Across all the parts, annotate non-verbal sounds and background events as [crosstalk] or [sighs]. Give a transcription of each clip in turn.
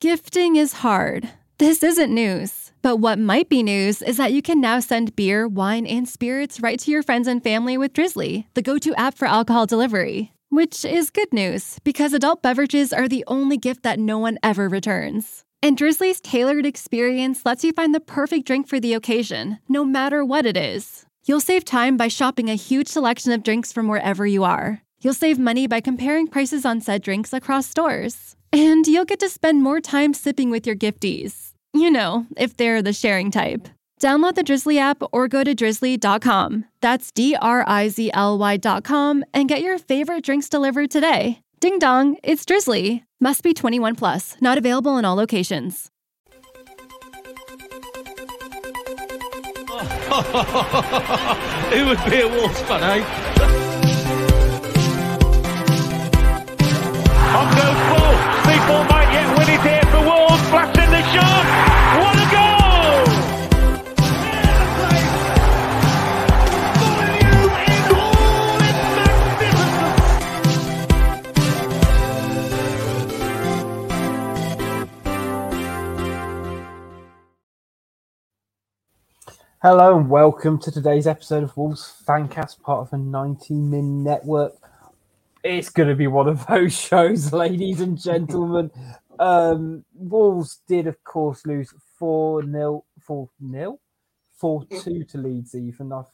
Gifting is hard. This isn't news. But what might be news is that you can now send beer, wine, and spirits right to your friends and family with Drizly, the go to app for alcohol delivery. Which is good news, because adult beverages are the only gift that no one ever returns. And Drizly's tailored experience lets you find the perfect drink for the occasion, no matter what it is. You'll save time by shopping a huge selection of drinks from wherever you are. You'll save money by comparing prices on said drinks across stores. And you'll get to spend more time sipping with your gifties. You know, if they're the sharing type. Download the Drizly app or go to drizly.com. That's D R I Z L Y.com and get your favorite drinks delivered today. Ding dong, it's Drizly. Must be 21 plus, not available in all locations. [laughs] it would be a Wolves fan, eh? People might yet win it here for Wolves. In the shot. What a goal! Hello and welcome to today's episode of Wolves Fancast, part of the 90 Min Network. It's going to be one of [laughs] those shows, ladies and gentlemen. um, Wolves did, of course, lose 4 0, 4 0, 4 2 to Leeds, even. I've,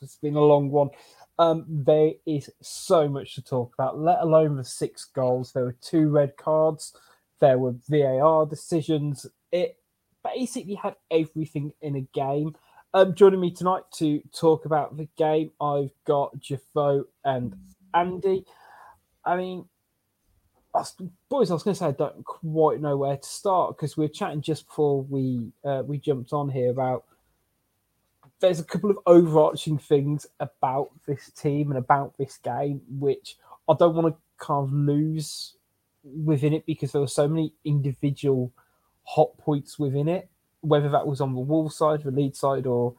it's been a long one. Um, there is so much to talk about, let alone the six goals. There were two red cards, there were VAR decisions. It basically had everything in a game. Um, joining me tonight to talk about the game, I've got Jafo and Andy. I mean, I boys, I was going to say I don't quite know where to start because we were chatting just before we uh, we jumped on here about there's a couple of overarching things about this team and about this game which I don't want to kind of lose within it because there were so many individual hot points within it whether that was on the wall side, the lead side, or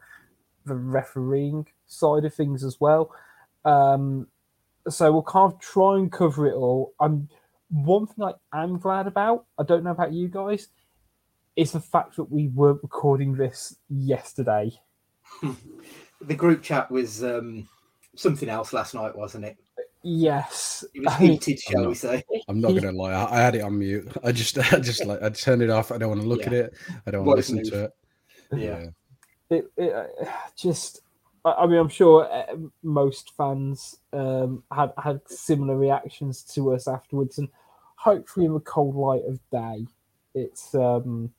the refereeing side of things as well. Um, so we'll kind of try and cover it all. I'm one thing I am glad about. I don't know about you guys. Is the fact that we weren't recording this yesterday. [laughs] the group chat was um, something else last night, wasn't it? Yes, It was heated. Shall we say? I'm not gonna lie. I, I had it on mute. I just, [laughs] I just like, I turned it off. I don't want to look at it. I don't want to listen to move. it. Yeah. it, it uh, just I mean I'm sure uh, most fans um, had had similar reactions to us afterwards and hopefully in the cold light of day it's um,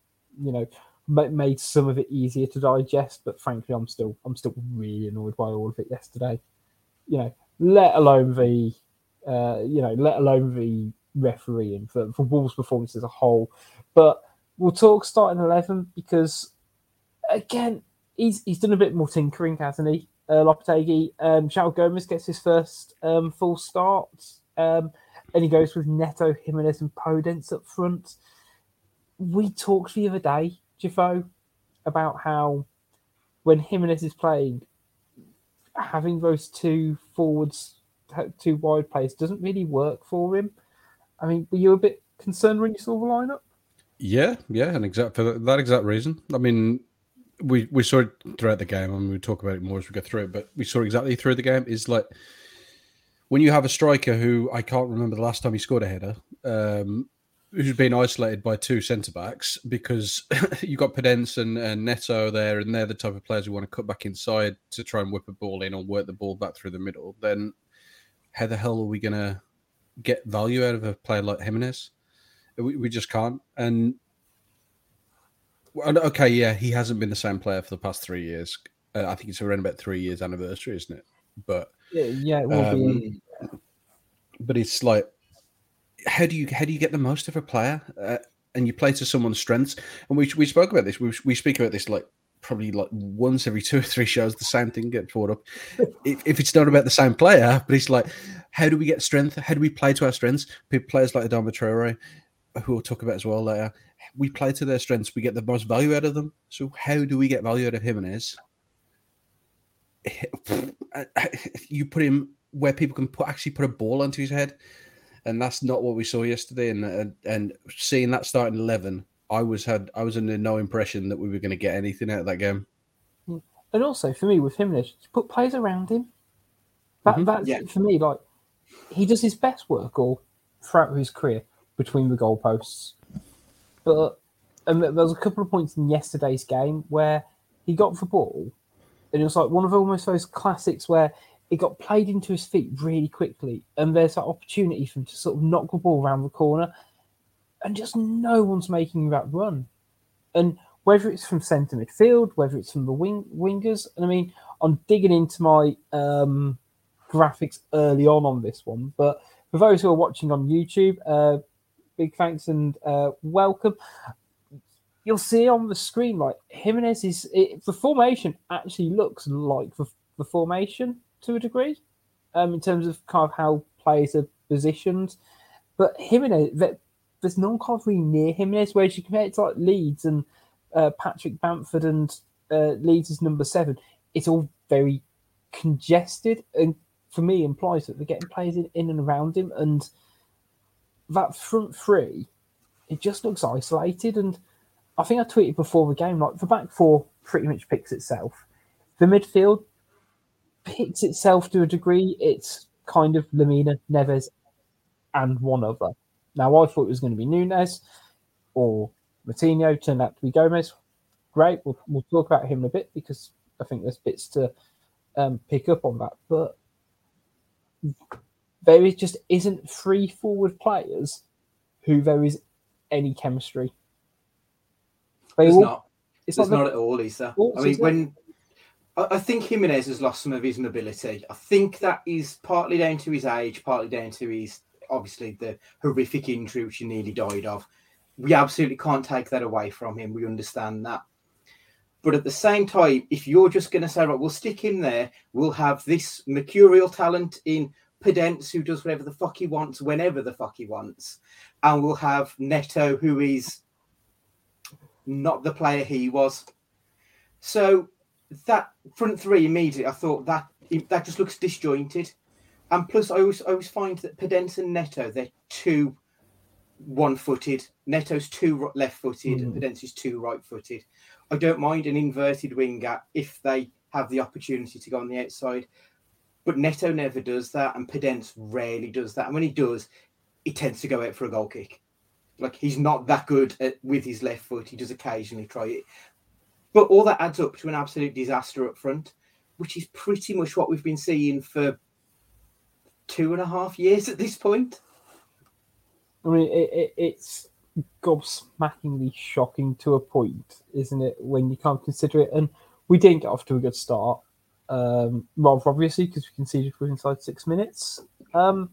you know made some of it easier to digest but frankly I'm still I'm still really annoyed by all of it yesterday. You know let alone the uh, you know let alone the refereeing for, for Wolves performance as a whole. But we'll talk starting 11 because again, he's he's done a bit more tinkering, hasn't he? Uh, Lopetegui. Um, João Gomes gets his first um, full start, um, and he goes with Neto, Jimenez, and Podence up front. We talked the other day, Jafo, about how when Jimenez is playing, having those two forwards, two wide players, doesn't really work for him. I mean, were you a bit concerned when you saw the lineup? Yeah, yeah, and exact for that exact reason. I mean, we we saw it throughout the game, and we talk about it more as we go through it. But we saw exactly through the game is like when you have a striker who I can't remember the last time he scored a header, um, who's been isolated by two centre backs because [laughs] you've got Podence and, and Neto there, and they're the type of players who want to cut back inside to try and whip a ball in or work the ball back through the middle. Then how the hell are we going to get value out of a player like Jimenez? We, we just can't. And well, okay, yeah, he hasn't been the same player for the past three years. Uh, I think it's around about three years anniversary, isn't it? But Yeah, yeah it will be. um, but it's like, how do you how do you get the most of a player? Uh, and you play to someone's strengths. And we we spoke about this. We we speak about this like probably like once every [laughs] two or three shows. The same thing gets brought up. if, if it's not about the same player, but it's like, how do we get strength? How do we play to our strengths? People, players like Adama Traore, who we'll talk about as well later. We play to their strengths. We get the most value out of them. So how do we get value out of him and Jimenez? [laughs] You put him where people can put actually put a ball onto his head, and that's not what we saw yesterday. And and, and seeing that starting eleven, I was had I was under no impression that we were going to get anything out of that game. And also for me, with him, put players around him. That Mhm. that's Yeah. for me. Like he does his best work all throughout his career between the goalposts. But and there was a couple of points in yesterday's game where he got the ball, and it was like one of almost those classics where it got played into his feet really quickly, and there's that opportunity for him to sort of knock the ball around the corner, and just no one's making that run. And whether it's from centre midfield, whether it's from the wing wingers, and I mean, I'm digging into my um, graphics early on on this one, but for those who are watching on YouTube, uh, big thanks and uh, welcome. You'll see on the screen like Jimenez is it, the formation actually looks like the, the formation to a degree, um, in terms of kind of how players are positioned. But Jimenez, there- there's no one kind of really near Jimenez, whereas you compare it to like Leeds and uh, Patrick Bamford and uh, Leeds is number seven. It's all very congested, and for me implies that they're getting players in, in and around him, and that front three, it just looks isolated. And I think I tweeted before the game, like the back four pretty much picks itself. The midfield picks itself to a degree. It's kind of Lemina, Neves, and one other. Now I thought it was going to be Nunes or Moutinho, turned out to be Gomes. Great, we'll, we'll talk about him in a bit because I think there's bits to um, pick up on that. But there is just isn't three forward players who there is any chemistry. They There's all- not. It's There's not, not at all, Lisa. Oh, I mean, when I, I think Jimenez has lost some of his mobility. I think that is partly down to his age, partly down to his obviously the horrific injury which he nearly died of. We absolutely can't take that away from him. We understand that. But at the same time, if you're just going to say, right, we'll stick him there, we'll have this mercurial talent in Podence who does whatever the fuck he wants, whenever the fuck he wants, and we'll have Neto who is not the player he was. So that front three immediately, I thought that that just looks disjointed. And plus, I always I always find that Podence and Neto they're too one-footed. Neto's too left-footed, and hmm. Podence is too right-footed. I don't mind an inverted winger if they have the opportunity to go on the outside, but Neto never does that, and Podence rarely does that. And when he does, he tends to go out for a goal kick. Like he's not that good at, with his left foot. He does occasionally try it, but all that adds up to an absolute disaster up front, which is pretty much what we've been seeing for two and a half years at this point. I mean, it, it, it's gobsmackingly shocking to a point, isn't it? When you can't consider it, and we didn't get off to a good start. Um, rather obviously because we conceded for inside six minutes. Um,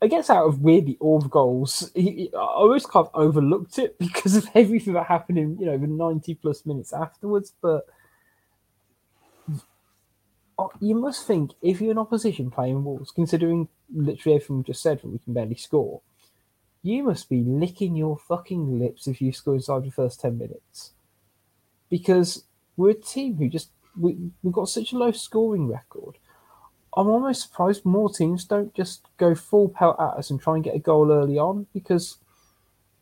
I guess out of weirdly all the goals, he, I always kind of overlooked it [laughs] because of everything that happened in you know the ninety plus minutes afterwards. But you must think if you're an opposition playing Wolves, considering literally everything we just said, that we can barely score, you must be licking your fucking lips if you score inside the first 10 minutes. Because we're a team who just, we, we've got such a low scoring record. I'm almost surprised more teams don't just go full pelt at us and try and get a goal early on because,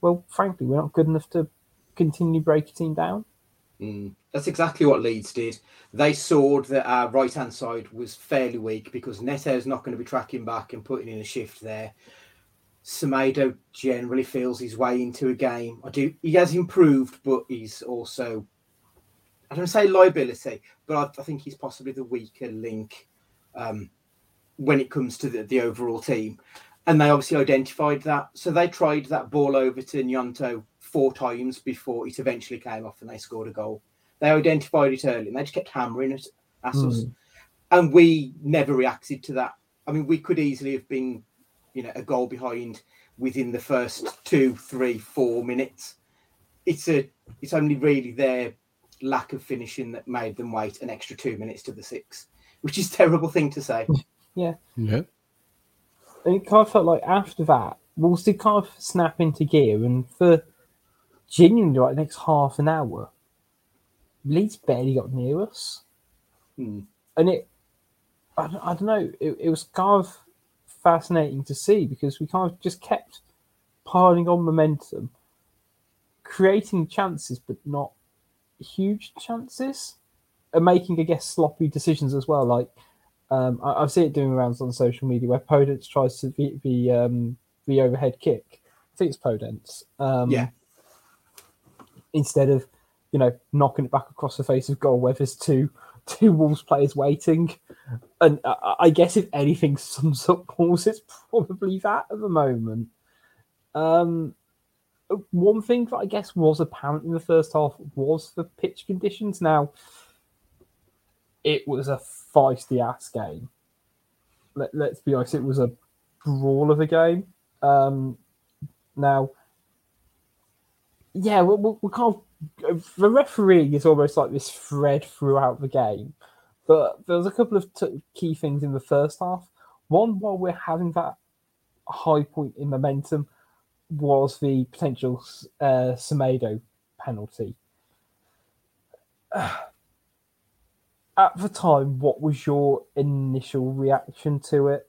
well, frankly, we're not good enough to continue break a team down. Mm, That's exactly what Leeds did. They saw that our right hand side was fairly weak because Neto's not going to be tracking back and putting in a shift there. Semedo generally feels his way into a game. I do. He has improved, but he's also I don't say liability, but I, I think he's possibly the weaker link um, when it comes to the, the overall team. And they obviously identified that, so they tried that ball over to Gnonto four times before it eventually came off and they scored a goal. They identified it early and they just kept hammering it at us, and we never reacted to that. I mean, we could easily have been, you know, a goal behind within the first two, three, four minutes. It's a it's only really their lack of finishing that made them wait an extra two minutes to the six, which is a terrible thing to say. [laughs] Yeah. Yeah. And it kind of felt like after that, Wolves did kind of snap into gear, and for genuinely like the next half an hour, Leeds barely got near us. Hmm. And it, I, don't- I don't know, it, it was kind of fascinating to see because we kind of just kept piling on momentum, creating chances, but not huge chances, and making, I guess, sloppy decisions as well. Like, um, I, I've seen it doing rounds on social media where Podence tries to the the, um, the overhead kick. I think it's Podence. Um, Yeah. Instead of, you know, knocking it back across the face of goal where there's two two Wolves players waiting. And I, I guess if anything sums up Wolves, it's probably that at the moment. Um, one thing that I guess was apparent in the first half was the pitch conditions. Now, it was a feisty ass game. Let, let's be honest, it was a brawl of a game. Um, now, yeah, we, we, we can't. The refereeing is almost like this thread throughout the game, but there was a couple of t- key things in the first half. One, while we're having that high point in momentum, was the potential uh, Semedo penalty. [sighs] At the time, what was your initial reaction to it?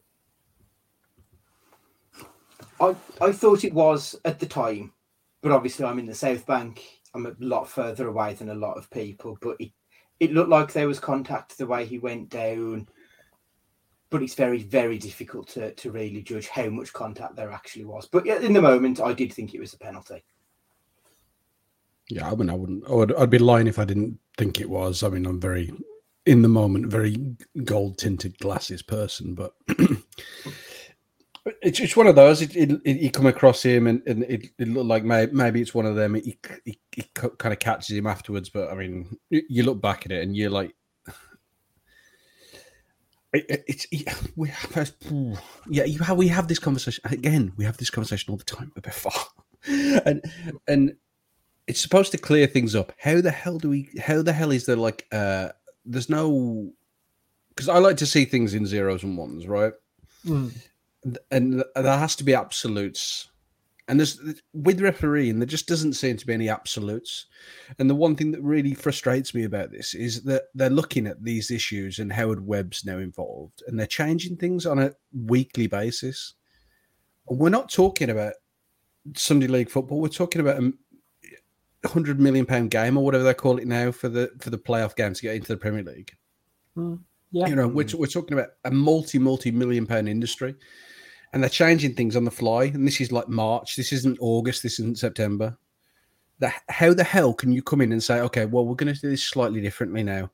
I, I thought it was at the time, but obviously I'm in the South Bank. I'm a lot further away than a lot of people, but it, it looked like there was contact the way he went down. But it's very, very difficult to, to really judge how much contact there actually was. But in the moment, I did think it was a penalty. Yeah, I mean, I wouldn't. I would, I'd be lying if I didn't think it was. I mean, I'm very in the moment, very gold tinted glasses person, but [clears throat] it's one of those. It, it, it, you come across him, and, and it, it looked like may, maybe it's one of them. It kind of catches him afterwards, but I mean, you look back at it and you're like. It- it- It's it- we have, yeah you have we have this conversation again we have this conversation all the time about VAR. [laughs] and and it's supposed to clear things up. How the hell do we? How the hell is there like? uh There's no because I like to see things in zeros and ones, right? Mm. And there has to be absolutes. And there's with refereeing, there just doesn't seem to be any absolutes. And the one thing that really frustrates me about this is that they're looking at these issues and Howard Webb's now involved, and they're changing things on a weekly basis. We're not talking about Sunday league football. We're talking about a hundred million pound game or whatever they call it now for the for the playoff game to get into the Premier League. Hmm, yeah. You know, we're, we're talking about a multi multi million pound industry, and they're changing things on the fly. And this is like March. This isn't August. This isn't September. How the hell can you come in and say, okay, well, we're going to do this slightly differently now?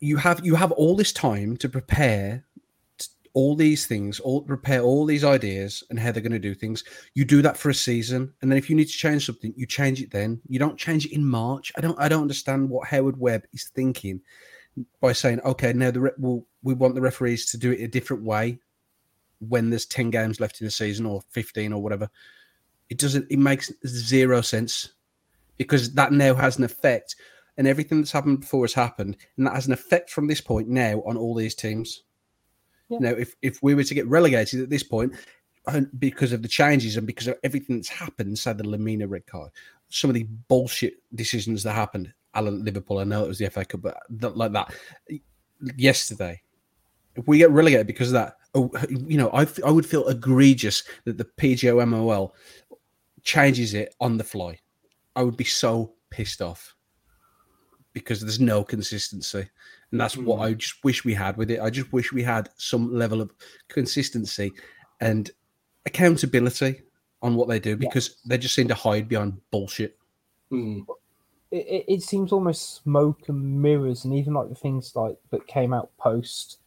You have you have all this time to prepare all these things, all prepare all these ideas and how they're going to do things. You do that for a season, and then if you need to change something, you change it. Then you don't change it in March. I don't. I don't understand what Howard Webb is thinking by saying, okay, now the re- we'll, we want the referees to do it a different way when there's 10 games left in the season or 15 or whatever. It doesn't, it makes zero sense because that now has an effect and everything that's happened before has happened. And that has an effect from this point now on all these teams. Yeah. Now, if, if we were to get relegated at this point, and because of the changes and because of everything that's happened, say the Lemina red card, some of the bullshit decisions that happened, Alan Liverpool, I know it was the FA Cup, but like that yesterday. If we get relegated because of that, you know, I, I would feel egregious that the PGMOL changes it on the fly. I would be so pissed off because there's no consistency. And that's what I just wish we had with it. I just wish we had some level of consistency and accountability on what they do because they just seem to hide behind bullshit. Mm. it, it- it seems almost smoke and mirrors, and even like the things like that came out post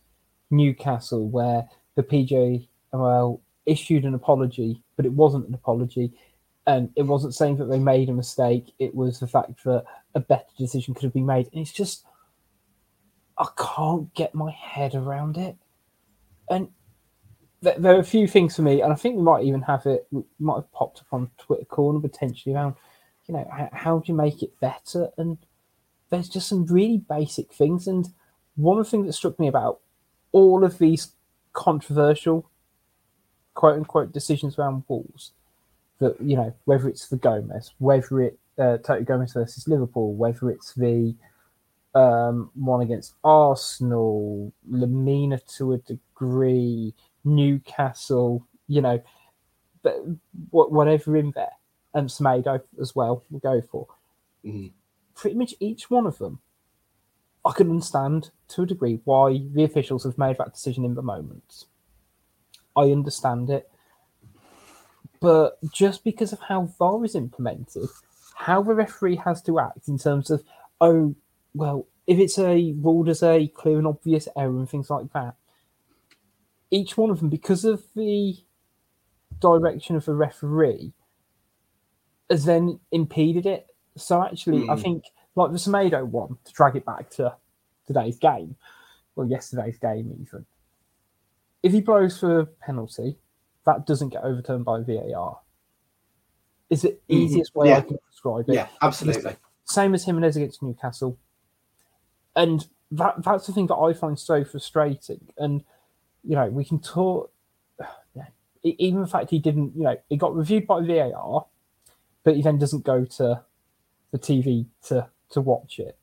Newcastle, where the PGMOL issued an apology, but it wasn't an apology, and it wasn't saying that they made a mistake. It was the fact that a better decision could have been made, and it's just I can't get my head around it. And there, there are a few things for me, and I think we might even have it. Might have popped up on Twitter corner potentially around, you know, how do you make it better? And there's just some really basic things. And one of the things that struck me about all of these controversial, quote unquote, decisions around Wolves, that you know, whether it's the Gomes, whether it uh, Toti Gomes versus Liverpool, whether it's the um, one against Arsenal, Lemina to a degree, Newcastle, you know, but whatever in there, and Semedo as well, we'll go for. Mhm. Pretty much each one of them, I can understand to a degree why the officials have made that decision in the moment. I understand it. But just because of how VAR is implemented, how the referee has to act in terms of, oh, well, if it's a ruled as a clear and obvious error and things like that, each one of them, because of the direction of the referee, has then impeded it. So actually, I Hmm. think like the Semedo one, to drag it back to today's game, well, yesterday's game even. If he blows for a penalty, that doesn't get overturned by VAR. Is the Mhm. easiest way I can describe it. Yeah, absolutely. Same as Jimenez against Newcastle. And that that's the thing that I find so frustrating. And you know, we can talk [sighs] yeah, even the fact he didn't, you know, it got reviewed by VAR, but he then doesn't go to the TV to to watch it.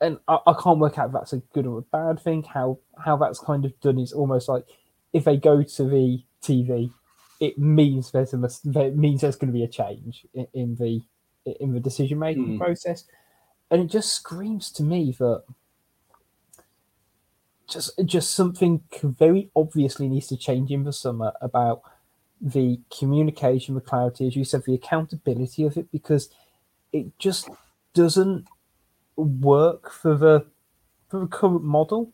And I, I can't work out if that's a good or a bad thing. How how that's kind of done is almost like if they go to the TV, it means there's a it means there's going to be a change in, in the in the decision making Hmm. process, and it just screams to me that just just something very obviously needs to change in the summer about the communication, the clarity, as you said, the accountability of it, because it just doesn't work for the for the current model.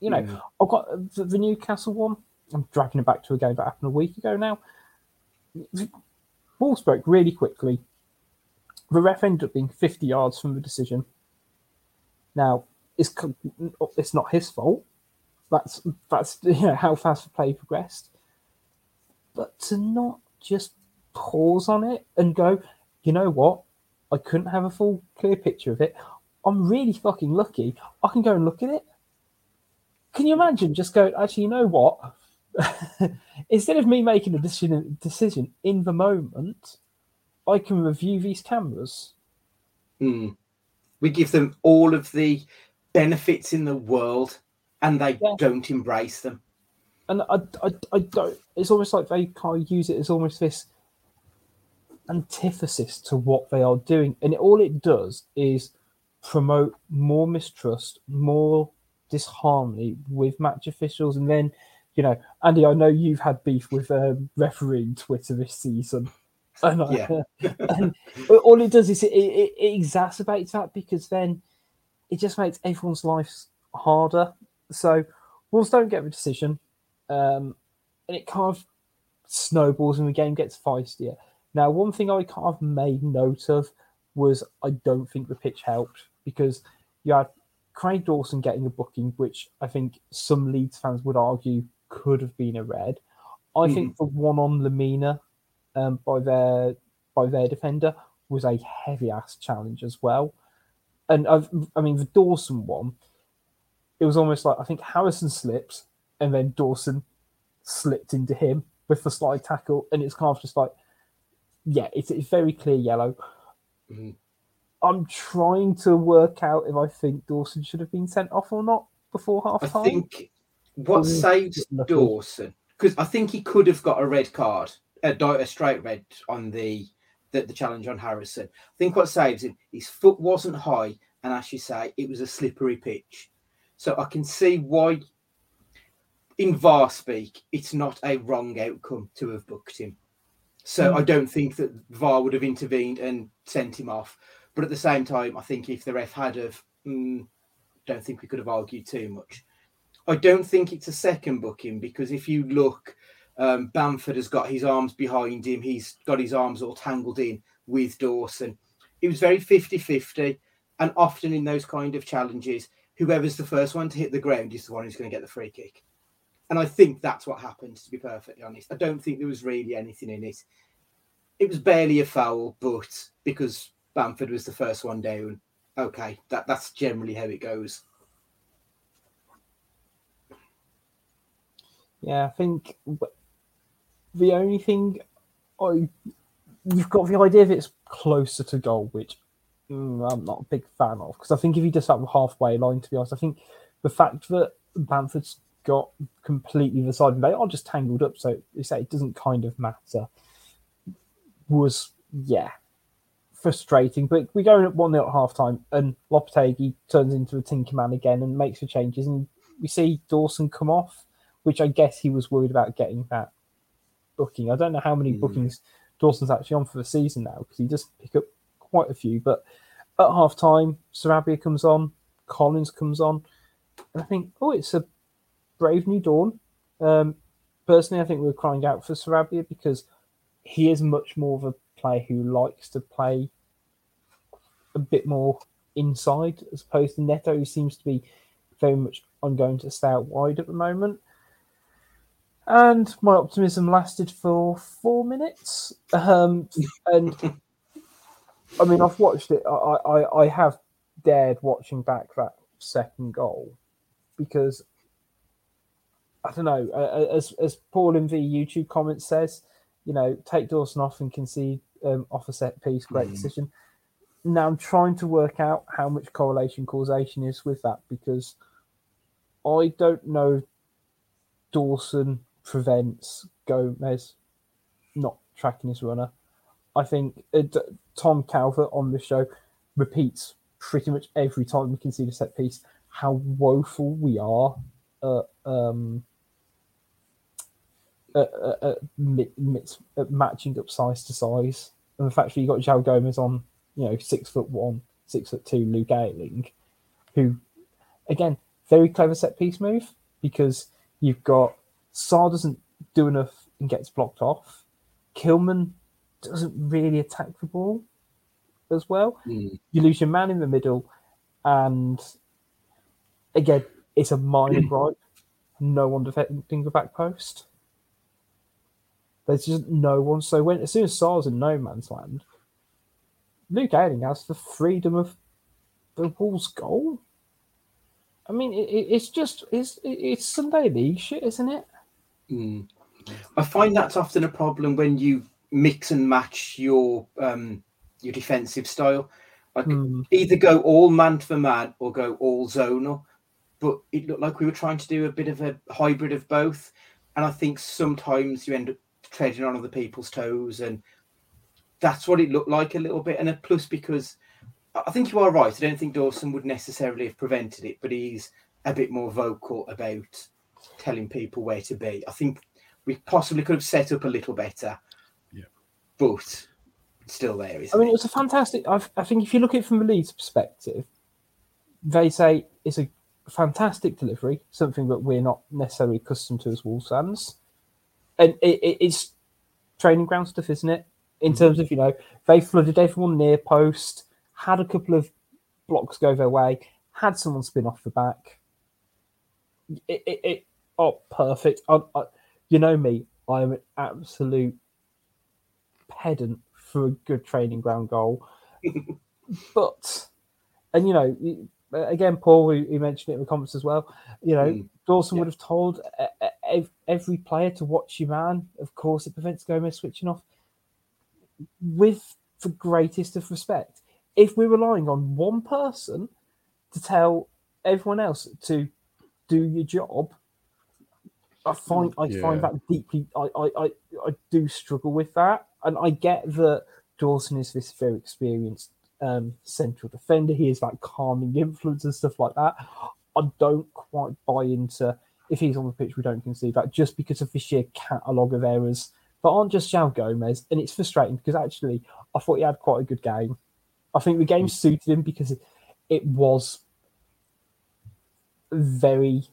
You know, Mm. I've got the, the Newcastle one. I'm dragging it back to a game that happened a week ago now. Wolves broke really quickly. The ref ended up being 50 yards from the decision. Now, it's it's not his fault. That's that's [laughs] you know how fast the play progressed. But to not just pause on it and go, you know what? I couldn't have a full clear picture of it. I'm really fucking lucky. I can go and look at it. Can you imagine just going, actually, you know what? [laughs] Instead of me making a decision decision in the moment, I can review these cameras. Mm. We give them all of the benefits in the world and they Yeah. don't embrace them. and I, I, I don't. It's almost like they kind of use it as almost this antithesis to what they are doing, and it, all it does is promote more mistrust, more disharmony with match officials, and then, you know, Andy, I know you've had beef with um, refereeing Twitter this season, [laughs] and, I- Yeah. [laughs] and all it does is it, it, it exacerbates that because then it just makes everyone's lives harder. So Wolves don't get the decision um, and it kind of snowballs and the game gets feistier. Now, one thing I kind of made note of was I don't think the pitch helped because you had Craig Dawson getting a booking, which I think some Leeds fans would argue could have been a red. I think the one on Lamina um, by their by their defender was a heavy ass challenge as well. And I've, I mean, the Dawson one, it was almost like I think Harrison slipped and then Dawson slipped into him with the slide tackle, and it's kind of just like, yeah, it's, it's very clear yellow. Mhm. I'm trying to work out if I think Dawson should have been sent off or not before half time. I think what Mm, saves. Dawson because I think he could have got a red card, a, a straight red on the, the the challenge on Harrison. I think what saves him, his foot wasn't high, and as you say, it was a slippery pitch. So I can see why, in VAR speak, it's not a wrong outcome to have booked him. So Mm. I don't think that VAR would have intervened and sent him off. But at the same time, I think if the ref had have, mm, don't think we could have argued too much. I don't think it's a second booking because if you look, um, Bamford has got his arms behind him. He's got his arms all tangled in with Dawson. It was very 50 50. And often in those kind of challenges, whoever's the first one to hit the ground is the one who's going to get the free kick. And I think that's what happened, to be perfectly honest. I don't think there was really anything in it. It was barely a foul, but because Bamford was the first one down, okay, that, that's generally how it goes. Yeah, I think the only thing I you've got the idea of it's closer to goal, which mm, I'm not a big fan of because I think if you just that with halfway line, to be honest, I think the fact that Bamford's got completely the side and they are just tangled up, so you say it doesn't kind of matter. Was yeah, frustrating. But we go in at one 0 at half time, and Lopetegui turns into a tinker man again and makes the changes, and we see Dawson come off, which I guess he was worried about getting that booking. I don't know how many mm. bookings Dawson's actually on for the season now because he does pick up quite a few. But at half time, Sarabia comes on, Collins comes on, and I think, oh, it's a brave new dawn. Um, personally, I think we are crying out for Sarabia because he is much more of a player who likes to play a bit more inside as opposed to Neto, who seems to be very much on going to stay out wide at the moment. And my optimism lasted for four minutes. Um, and I mean, I've watched it. I, I, I have dared watching back that second goal because I don't know. As as Paul in the YouTube comment says, you know, take Dawson off and concede um, off a set piece. Great mm. decision. Now I'm trying to work out how much correlation causation is with that because I don't know Dawson prevents Gomes not tracking his runner. I think it, Tom Calvert on the show repeats pretty much every time we can see the set piece how woeful we are at, um, at, at, at, matching up size to size. And the fact that you got João Gomes on, you know, six foot one, six foot two, Luke Ayling, who, again, very clever set piece move because you've got Sá doesn't do enough and gets blocked off. Kilman doesn't really attack the ball as well. Mm. You lose your man in the middle, and again, it's a minor [clears throat] gripe. No one defending the back post. There's just no one. So when as soon as Sá's in no man's land, Luke Ayling has the freedom of the Wolves' goal. I mean, it, it's just it's it's Sunday league shit, isn't it? Mm. I find that's often a problem when you mix and match your um, your defensive style. Like mm. either go all man for man or go all zonal. But it looked like we were trying to do a bit of a hybrid of both. And I think sometimes you end up treading on other people's toes, and that's what it looked like a little bit. And a plus because I think you are right. I don't think Dawson would necessarily have prevented it, but he's a bit more vocal about telling people where to be. I think we possibly could have set up a little better. Yeah. But still there. I mean, it was a fantastic. I've, I think if you look at it from the Leeds perspective, they say it's a fantastic delivery, something that we're not necessarily accustomed to as Wolves fans. And it, it, it's training ground stuff, isn't it? In mm-hmm. terms of, you know, they flooded everyone near post, had a couple of blocks go their way, had someone spin off the back. It, it, it Oh, perfect. I, I, you know me, I am an absolute pedant for a good training ground goal. [laughs] but, and you know, again, Paul, who, mentioned it in the comments as well, you know, mm. Dawson yeah. would have told every player to watch your man. Of course, it prevents Gomes switching off. With the greatest of respect, if we're relying on one person to tell everyone else to do your job, I find I yeah. find that deeply. I, I, I I do struggle with that, and I get that Dawson is this very experienced um, central defender. He is like calming influence and stuff like that. I don't quite buy into if he's on the pitch, we don't concede that just because of the sheer catalogue of errors that aren't just João Gomes. and it's frustrating because actually I thought he had quite a good game. I think the game mm. suited him because it, was very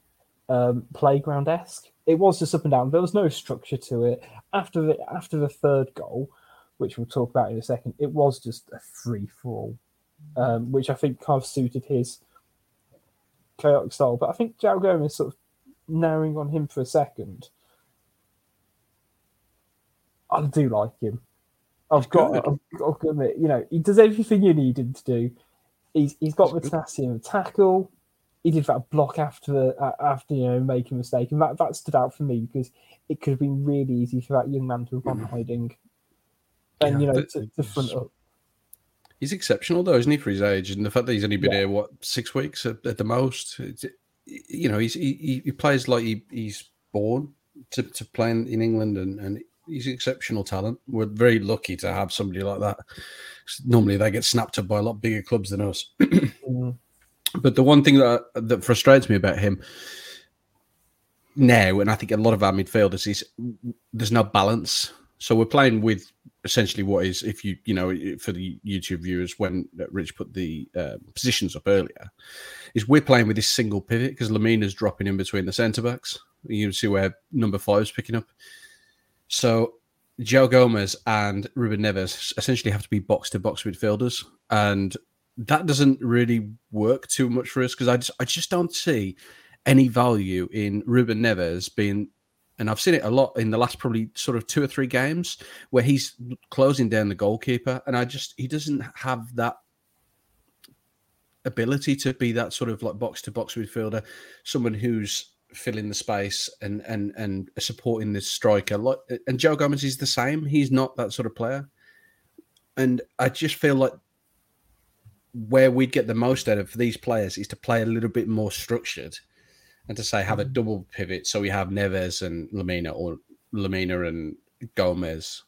um, playground esque it was just up and down. There was no structure to it. After the after the third goal, which we'll talk about in a second, it was just a free for all, um, which I think kind of suited his chaotic style. But I think João Gomes sort of narrowing on him for a second, I do like him. I've got. I've got to admit, you know, he does everything you need him to do. He's he's got the tenacity and tackle. He did that block after uh, after you know making a mistake, and that, that stood out for me because it could have been really easy for that young man to have gone hiding, and Yeah, you know to, to front up. He's exceptional though, isn't he, for his age? And the fact that he's only been Yeah. here what six weeks at, at the most. It's, you know, he's, he he plays like he, he's born to, to play in, England, and, and he's an exceptional talent. We're very lucky to have somebody like that. Normally, they get snapped up by a lot bigger clubs than us. [clears throat] Mm. But the one thing that that frustrates me about him now, and I think a lot of our midfielders, is there's no balance. So we're playing with essentially what is, if you you know, for the YouTube viewers, when Rich put the uh, positions up earlier, is we're playing with this single pivot because Lemina's dropping in between the centre backs. You can see where number five is picking up. So Joe Gomes and Ruben Neves essentially have to be box to box midfielders, and that doesn't really work too much for us because I just I just don't see any value in Ruben Neves being, and I've seen it a lot in the last probably sort of two or three games where he's closing down the goalkeeper, and I just he doesn't have that ability to be that sort of like box to box midfielder, someone who's filling the space and and and supporting the striker. And Joe Gomes is the same. He's not that sort of player, and I just feel like where we'd get the most out of these players is to play a little bit more structured and to say have a mm-hmm. double pivot. So we have Neves and Lemina or Lemina and Gomes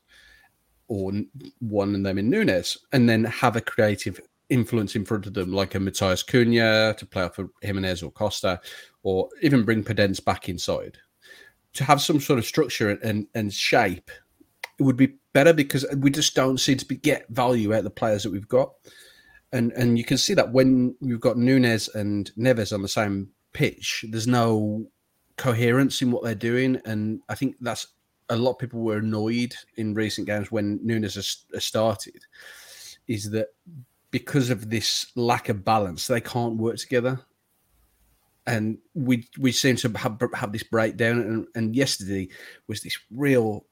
or one of them in Nunes and then have a creative influence in front of them like a Matheus Cunha to play off of Jimenez or Costa or even bring Podence back inside. To have some sort of structure and, and shape, it would be better because we just don't seem to be, get value out of the players that we've got and and you can see that when you've got Nunes and Neves on the same pitch, there's no coherence in what they're doing, and I think that's a lot of people were annoyed in recent games when Nunes has, has started, is that because of this lack of balance, they can't work together, and we we seem to have have this breakdown, and, and yesterday was this real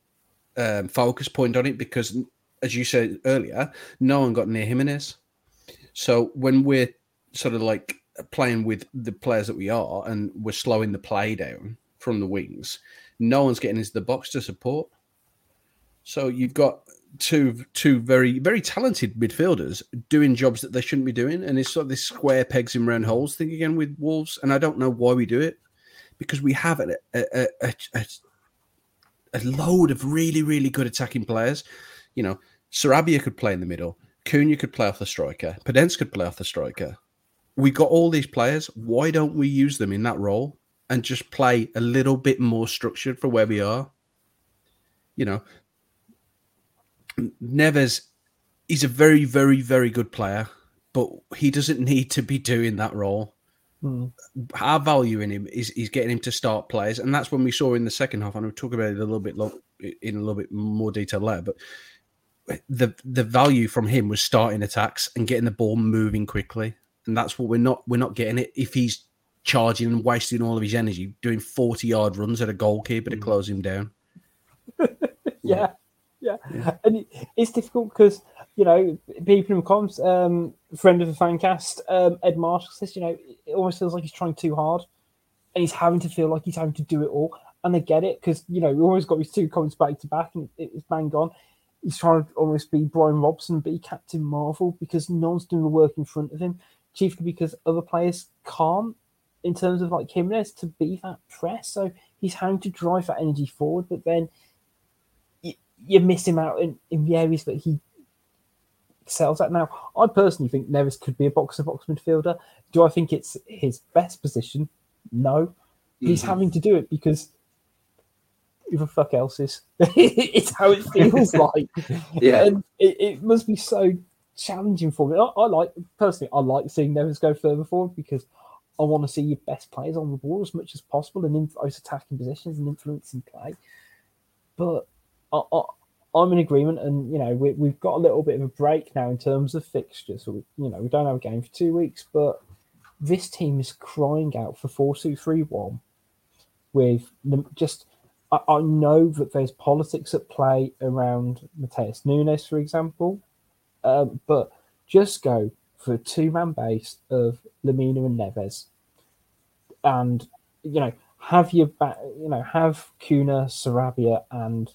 um, focus point on it because, as you said earlier, no one got near Jimenez. So when we're sort of like playing with the players that we are and we're slowing the play down from the wings, no one's getting into the box to support. So you've got two two very very talented midfielders doing jobs that they shouldn't be doing, and it's sort of this square pegs in round holes thing again with Wolves. And I don't know why we do it because we have a a, a, a, a load of really really good attacking players. You know, Sarabia could play in the middle. Cunha could play off the striker. Podence could play off the striker. We got all these players. Why don't we use them in that role and just play a little bit more structured for where we are? You know, Neves, is a very, very, very good player, but he doesn't [laughs] need to be doing that role. Mm. Our value in him is, is getting him to start players, and that's when we saw in the second half. And we'll talk about it a little bit lo- in a little bit more detail later. But the the value from him was starting attacks and getting the ball moving quickly, and that's what we're not we're not getting it if he's charging and wasting all of his energy doing forty yard runs at a goalkeeper to close him down. [laughs] yeah, yeah, and it's difficult because you know people in the comments, um, friend of the fancast, um, Ed Marshall says, you know, it almost feels like he's trying too hard, and he's having to feel like he's having to do it all. And I get it because you know we always got these two comments back to back, and it, it's bang on. He's trying to almost be Brian Robson, be Captain Marvel because no one's doing the work in front of him, chiefly because other players can't, in terms of like Jimenez, to be that press. So he's having to drive that energy forward, but then you miss him out in, in the areas that he excels at. Now, I personally think Neves could be a box to box midfielder. Do I think it's his best position? No. He's Mhm. having to do it because who the fuck else is? [laughs] it's how it feels [laughs] like. Yeah. And it, it must be so challenging for me. I, I like, personally, I like seeing Neves go further forward because I want to see your best players on the ball as much as possible and in those attacking positions and influencing play. But I, I'm in agreement, and you know we, we've got a little bit of a break now in terms of fixtures. So we, you know we don't have a game for two weeks, but this team is crying out for four two three one, with just. I, I know that there's politics at play around Matheus Nunes, for example, um, but just go for a two-man base of Lemina and Neves, and you know have your back, you know have Cunha, Sarabia, and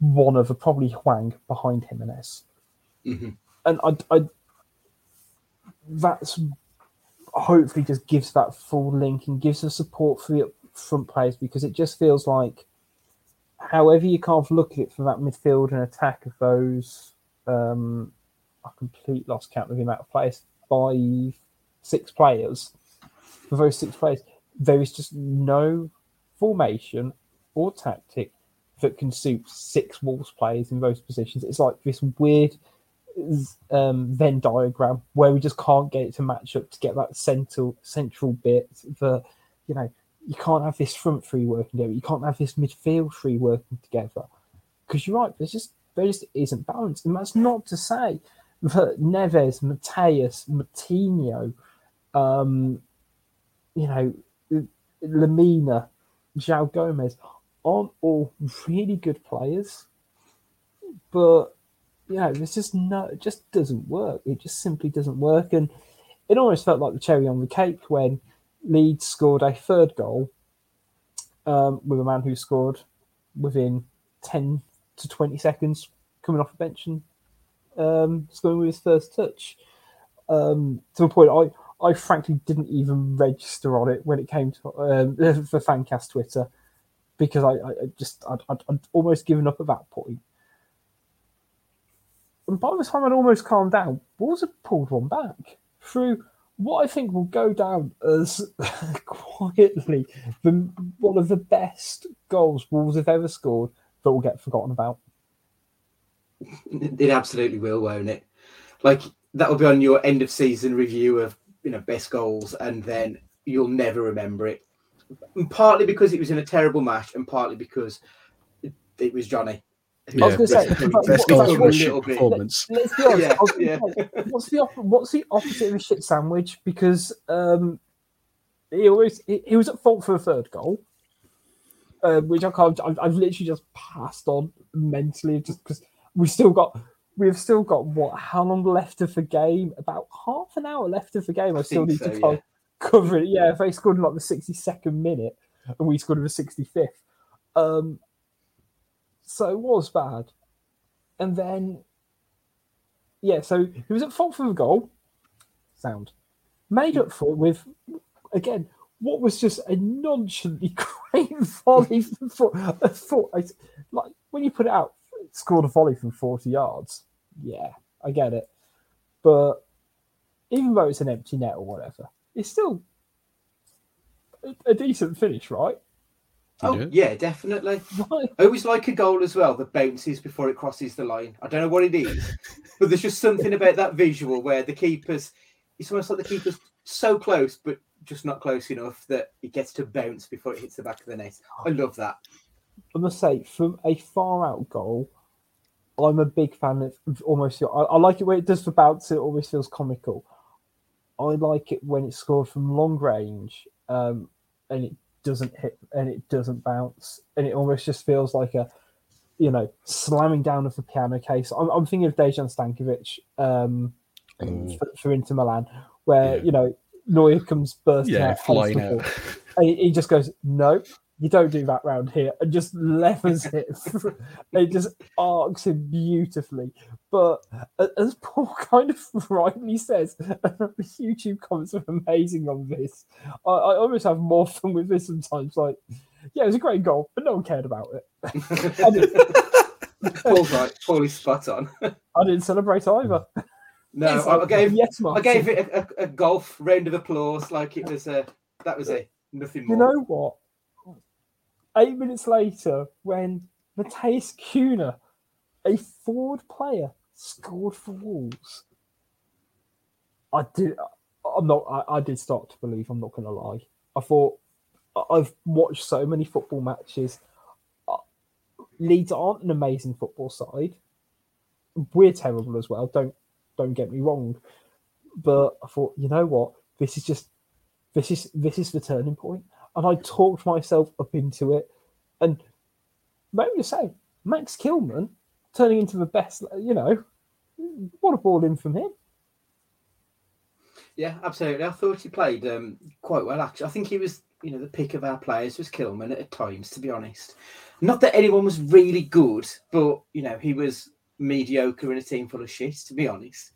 one of the probably Hwang behind Jimenez, Mhm. and I, I that's hopefully just gives that full link and gives the support for the front players because it just feels like however you can't look at it for that midfield and attack of those um I complete lost count of the amount of players five six players for those six players there is just no formation or tactic that can suit six Wolves players in those positions. It's like this weird um, Venn diagram where we just can't get it to match up to get that central central bit. The you know you can't have this front three working together. You can't have this midfield three working together because you're right. There's just there just isn't balance, and that's not to say that Neves, Matheus, Moutinho, um, you know, Lemina, João Gomes aren't all really good players, but you know, there's just no, it just doesn't work. It just simply doesn't work, and it almost felt like the cherry on the cake when Leeds scored a third goal um, with a man who scored within ten to twenty seconds coming off the bench and um, scoring with his first touch. Um, to the point, I I frankly didn't even register on it when it came to um, [laughs] for Fancast Twitter because I, I just I'd, I'd, I'd almost given up at that point. And by the time I'd almost calmed down, Wolves had pulled one back through what I think will go down as [laughs] quietly the, one of the best goals Wolves have ever scored that will get forgotten about. It absolutely will, won't it? Like that will be on your end of season review of you know best goals, and then you'll never remember it. And partly because it was in a terrible match, and partly because it, it was Johnny. I was Yeah. going to say, [laughs] Best Best goal goals from a a shit performance. Let's be honest. [laughs] Yeah, I was gonna yeah. say, what's the op- what's the opposite of a shit sandwich? Because um, he always he, he was at fault for a third goal, uh, which I can't. I've, I've literally just passed on mentally, just because we still got we've still got what? How long left of the game? About half an hour left of the game. I, still need think to yeah. cover it. Yeah, if they scored in like the sixty second minute and we scored in the sixty fifth, um, so it was bad. And then yeah, so he was at fault for the goal. Sound. Made up for it with, again, what was just a nonchalantly [laughs] great volley from four, four, I- like when you put it out, scored a volley from 40 yards. Yeah, I get it. But even though it's an empty net or whatever, it's still a, a decent finish, right? Oh Yeah. yeah, definitely. Right. I always like a goal as well that bounces before it crosses the line. I don't know what it is, [laughs] but there's just something about that visual where the keeper's it's almost like the keeper's so close, but just not close enough that it gets to bounce before it hits the back of the net. I love that. I must say, from a far out goal, I'm a big fan of- of almost. I, I like it when it does for bounce. It always feels comical. I like it when it's scored from long range, um, and it doesn't hit and it doesn't bounce, and it almost just feels like a, you know, slamming down of the piano case. I'm, I'm thinking of Dejan Stankovic um, Oh. for, for Inter Milan, where Yeah. you know Neuer comes bursting Yeah, out, flying out. and [laughs] he, he just goes, "No, you don't do that round here," and just levers [laughs] it. [laughs] it just arcs him beautifully. But as Paul kind of rightly says, the YouTube comments are amazing on this. I, I almost have more fun with this sometimes. Like, yeah, it was a great goal, but no one cared about it. Paul's right. Paul is spot on. I didn't celebrate either. No, It's I, I gave yes, I gave it a, a, a golf round of applause, like it was a that was it. Nothing more. You know what? Eight minutes later, when Matheus Cunha, a forward player, scored for Wolves, I did. I'm not. I, I did start to believe. I'm not going to lie. I thought I- I've watched so many football matches. Uh, Leeds aren't an amazing football side. We're terrible as well. Don't don't get me wrong. But I thought, you know what? This is just this is this is the turning and I talked myself up into it. And maybe you say Max Kilman turning into the best, you know, what a ball in from him. Yeah, absolutely. I thought he played um, quite well. Actually, I think he was, you know, the pick of our players was Kilman at times. To be honest, not that anyone was really good, but you know, he was mediocre in a team full of shit. To be honest,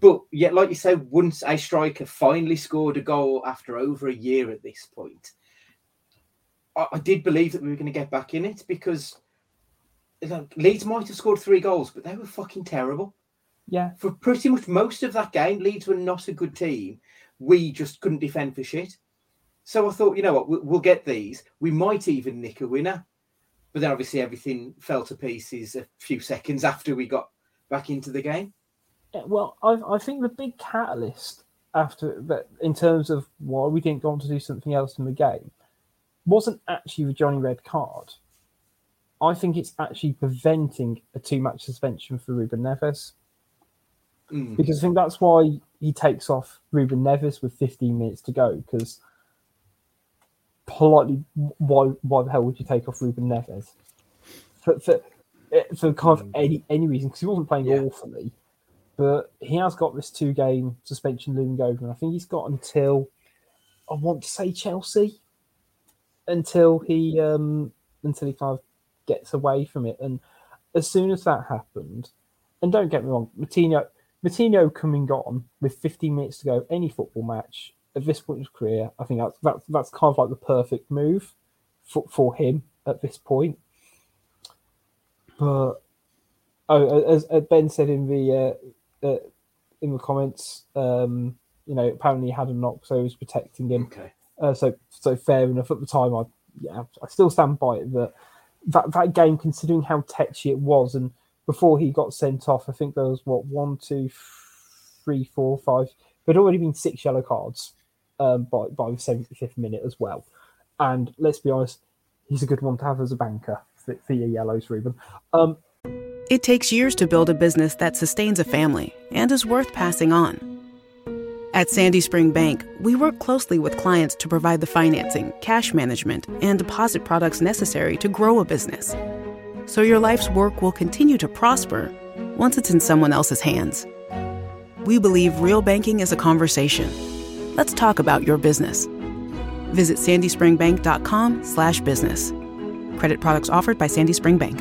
but yet, like you say, once a striker finally scored a goal after over a year at this point, I, I did believe that we were going to get back in it because Leeds might have scored three goals, but they were fucking terrible. Yeah. For pretty much most of that game, Leeds were not a good team. We just couldn't defend for shit. So I thought, you know what, we'll get these. We might even nick a winner. But then obviously everything fell to pieces a few seconds after we got back into the game. Yeah, well, I, I think the big catalyst after that, in terms of why we didn't go on to do something else in the game, wasn't actually the Johnny Red card. I think it's actually preventing a two match suspension for Ruben Neves. Mm. Because I think that's why he takes off Ruben Neves with 15 minutes to go. Because politely, why why the hell would you take off Ruben Neves? For, for, eh, for kind of any, any reason, because he wasn't playing Yeah. awfully. But he has got this two game suspension looming over, and I think he's got until, I want to say Chelsea, until he um until he kind of gets away from it. And as soon as that happened, and don't get me wrong, Moutinho, Moutinho coming on with 15 minutes to go, any football match at this point in his career, I think that's that's, that's kind of like the perfect move for, for him at this point. But oh, as, as Ben said in the uh, uh, in the comments, um, you know, apparently he had a knock, so he was protecting him. Okay. Uh, so so fair enough. At the time, I yeah, I still stand by it that that that game, considering how tetchy it was, and before he got sent off, I think there was what one, two, three, four, five. There'd already been six yellow cards um, by by the seventy fifth minute as well. And let's be honest, he's a good one to have as a banker for, for your yellows, Ruben. Um, It takes years to build a business that sustains a family and is worth passing on. At Sandy Spring Bank, we work closely with clients to provide the financing, cash management, and deposit products necessary to grow a business. So your life's work will continue to prosper once it's in someone else's hands. We believe real banking is a conversation. Let's talk about your business. Visit sandyspringbank.com slash business. Credit products offered by Sandy Spring Bank.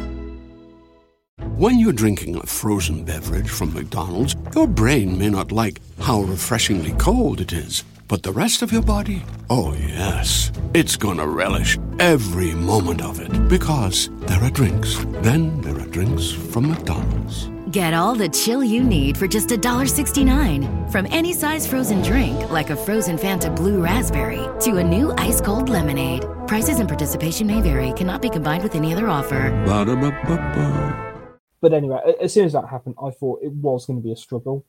When you're drinking a frozen beverage from McDonald's, your brain may not like how refreshingly cold it is, but the rest of your body, oh yes, it's gonna relish every moment of it because there are drinks. Then there are drinks from McDonald's. Get all the chill you need for just $1.69. From any size frozen drink, like a frozen Fanta Blue Raspberry, to a new ice cold lemonade. Prices and participation may vary, cannot be combined with any other offer. Ba-da-ba-ba-ba. But anyway, as soon as that happened, I thought it was going to be a struggle.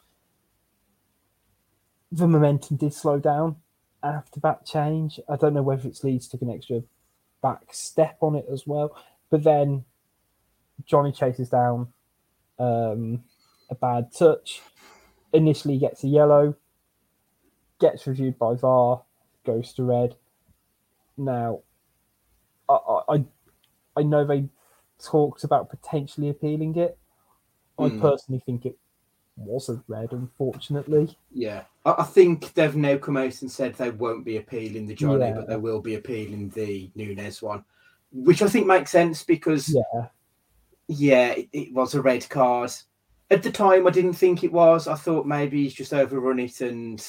The momentum did slow down after that change. I don't know whether it's Leeds took an extra back step on it as well. But then Johnny chases down um, a bad touch. Initially gets a yellow, gets reviewed by VAR, goes to red. Now, I, I, I- know they talked about potentially appealing it. I Hmm. personally think it wasn't red, unfortunately. Yeah, I, I think they've now come out and said they won't be appealing the Johnny, Yeah. but they will be appealing the Nunes one, which I think makes sense because Yeah, yeah, it, it was a red card. At the time, I didn't think it was. I thought maybe he's just overrun it, and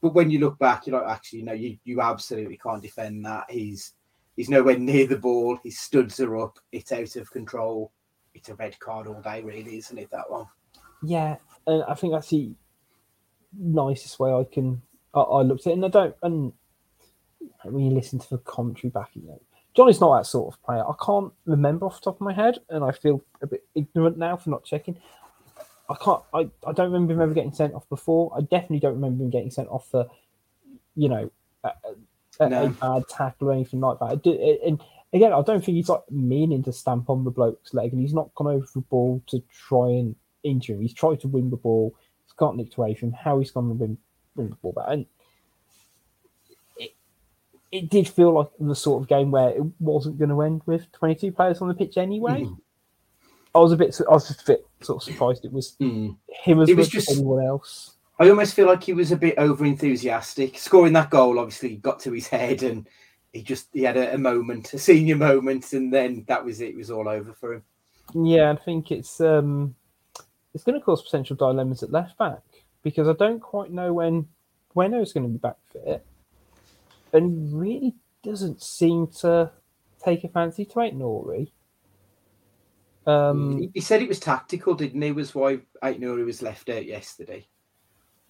but when you look back, you're like, actually, no, you you absolutely can't defend that. He's he's nowhere near the ball. His studs are up. It's out of control. It's a red card all day, really, isn't it? That one. yeah, and I think that's the nicest way I can. I, I looked at it, and I don't. And when you listen to the commentary back, you know, Johnny's not that sort of player. I can't remember off the top of my head, and I feel a bit ignorant now for not checking. I can't. I, I don't remember him ever getting sent off before. I definitely don't remember him getting sent off for, you know, a, a, No. a bad tackle or anything like that. And again, I don't think he's like meaning to stamp on the bloke's leg, and he's not gone over the ball to try and injure him. He's tried to win the ball. He's got nicked away from him. How he's going to win, win the ball back? And it, did feel like the sort of game where it wasn't going to end with 22 players on the pitch anyway. Mm. I was a bit, I was just a bit sort of surprised it was Mm. him as It was just- anyone else. I almost feel like he was a bit over enthusiastic. Scoring that goal obviously got to his head and he just he had a, a moment, a senior moment, and then that was it. It was all over for him. Yeah, I think it's um, it's going to cause potential dilemmas at left back because I don't quite know when Bueno's going to be back fit, and he really doesn't seem to take a fancy to Ait Nouri. Um, he, said it was tactical, didn't he? Was why Ait Nouri was left out yesterday.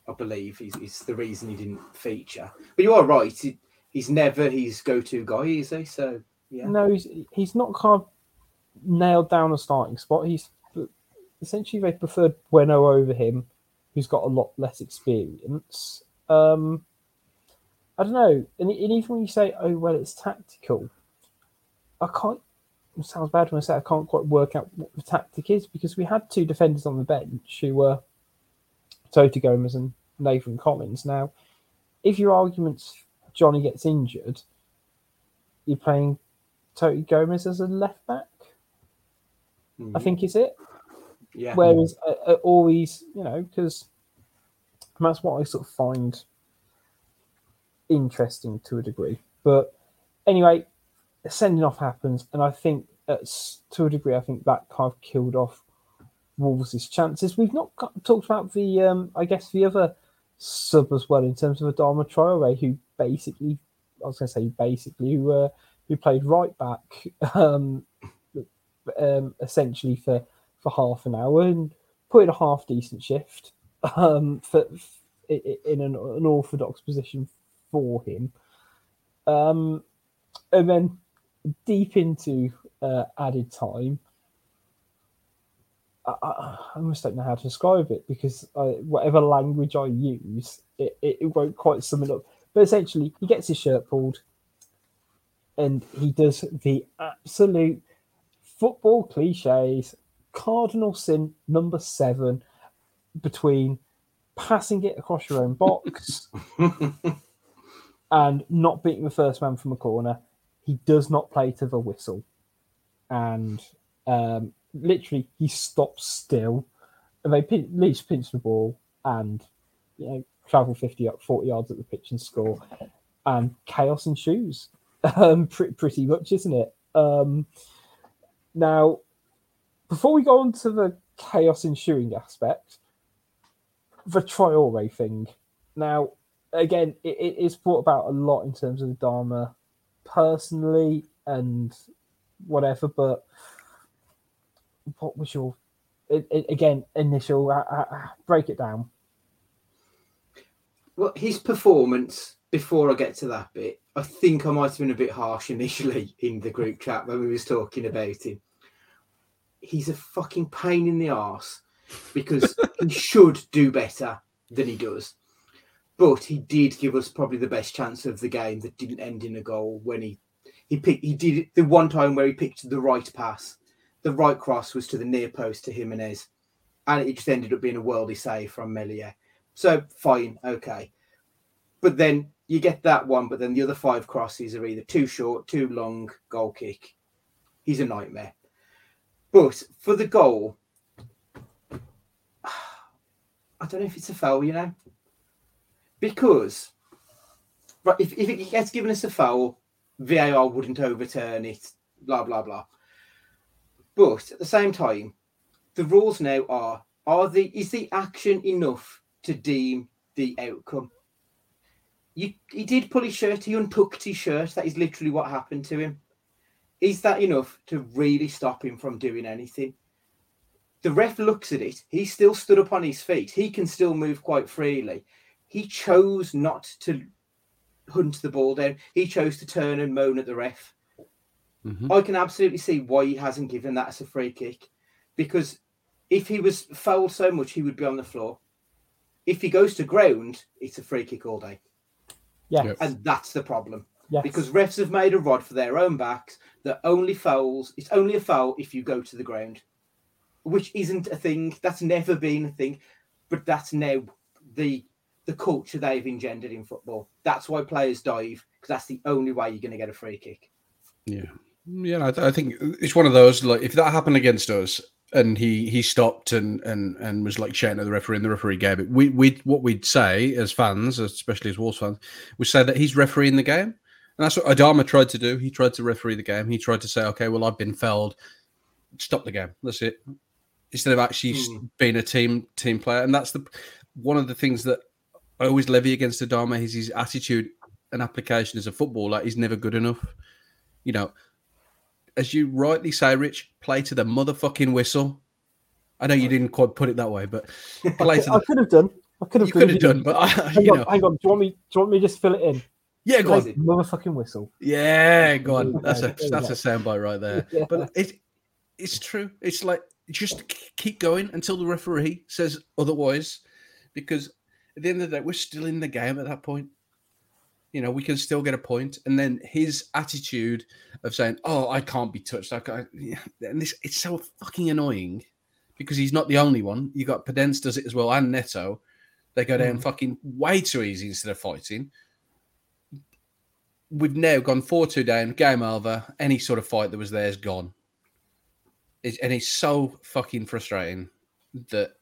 I believe is, is the reason he didn't feature. But you are right. He, he's never his go-to guy, is he? So yeah. No, he's he's not kind of nailed down a starting spot. He's essentially they preferred Bueno over him, who's got a lot less experience. Um, I don't know, and, and even when you say, "Oh well, it's tactical," I can't. It sounds bad when I say I can't quite work out what the tactic is because we had two defenders on the bench who were Toti Gomes and Nathan Collins. Now, if your argument's Johnny gets injured, you're playing Toti Gomes as a left back. I think is it. Yeah. Whereas uh, uh, always, you know, because that's what I sort of find interesting to a degree. But anyway, sending off happens, and I think it's, to a degree, I think that kind of killed off Wolves' chances. We've not got, talked about the, um, I guess, the other sub as well in terms of Adama Traore, who basically, I was going to say basically, who uh, who played right back, um, um, essentially for for half an hour and put in a half decent shift um, for, in, in an, an orthodox position for him. Um, and then deep into uh, added time, I, I, almost don't know how to describe it because I, whatever language I use, it, it won't quite sum it up. But essentially, he gets his shirt pulled and he does the absolute football cliches cardinal sin number seven between passing it across your own box [laughs] and not beating the first man from a corner. He does not play to the whistle. And um, literally, he stops still. And they pin- at least pinch the ball and you know travel 50 up 40 yards at the pitch and score. And chaos ensues. [laughs] Um, pretty, pretty much, isn't it? Um, now, before we go on to the chaos ensuing aspect, the Traore thing. Now, again, it, it is brought about a lot in terms of the Dharma personally and whatever, but what was your, it, it, again, initial, uh, uh, break it down. Well, his performance before I get to that bit, I think I might have been a bit harsh initially in the group chat when we was talking about him. He's a fucking pain in the arse because he [laughs] should do better than he does. But he did give us probably the best chance of the game that didn't end in a goal when he he picked he did the one time where he picked the right pass. The right cross was to the near post to Jimenez. And it just ended up being a worldy save from Meslier. So fine, okay. But then you get that one, but then the other five crosses are either too short, too long, goal kick. He's a nightmare. But for the goal, [sighs] I don't know if it's a foul, you know, because right, if, if it gets given us a foul, VAR wouldn't overturn it, blah blah blah. But at the same time, the rules now are: are the is the action enough to deem the outcome? You, he did pull his shirt. He untucked his shirt. That is literally what happened to him. Is that enough to really stop him from doing anything? The ref looks at it. He still stood up on his feet. He can still move quite freely. He chose not to hunt the ball down. He chose to turn and moan at the ref. Mm-hmm. I can absolutely see why he hasn't given that as a free kick. Because if he was fouled so much, he would be on the floor. If he goes to ground, it's a free kick all day. Yeah. Yep. And that's the problem. Yes. Because refs have made a rod for their own backs that only fouls, it's only a foul if you go to the ground, which isn't a thing. That's never been a thing. But that's now the the culture they've engendered in football. That's why players dive because that's the only way you're going to get a free kick. Yeah, yeah. I, th- I think it's one of those. Like, if that happened against us, and he he stopped and and and was like shouting at the referee, and the referee gave it, we we what we'd say as fans, especially as Wolves fans, we say that he's refereeing the game, and that's what Adama tried to do. He tried to referee the game. He tried to say, okay, well, I've been felled. Stop the game. That's it. Instead of actually Hmm. being a team team player, and that's the one of the things that I always levy against Adama is his attitude and application as a footballer. He's never good enough. You know, as you rightly say, Rich, play to the motherfucking whistle. I know you didn't quite put it that way, but [laughs] play to I the. could have done. I could have You could have done. but I, [laughs] Hang on, know, hang on. Do you want me? Do you want me to just fill it in? yeah, go Play on. motherfucking whistle. Yeah, go on. That's a that's a soundbite right there. [laughs] Yeah. But it it's true. It's like just keep going until the referee says otherwise, because at the end of the day, we're still in the game at that point. You know, we can still get a point. and then his attitude of saying, "Oh, I can't be touched," like, I, yeah, and this it's so fucking annoying because he's not the only one. You got Podence does it as well, and Neto. They go down hmm. fucking way too easy instead of fighting we've now gone 4 2 down, game over. Any sort of fight that was there is gone. It's, and it's so fucking frustrating that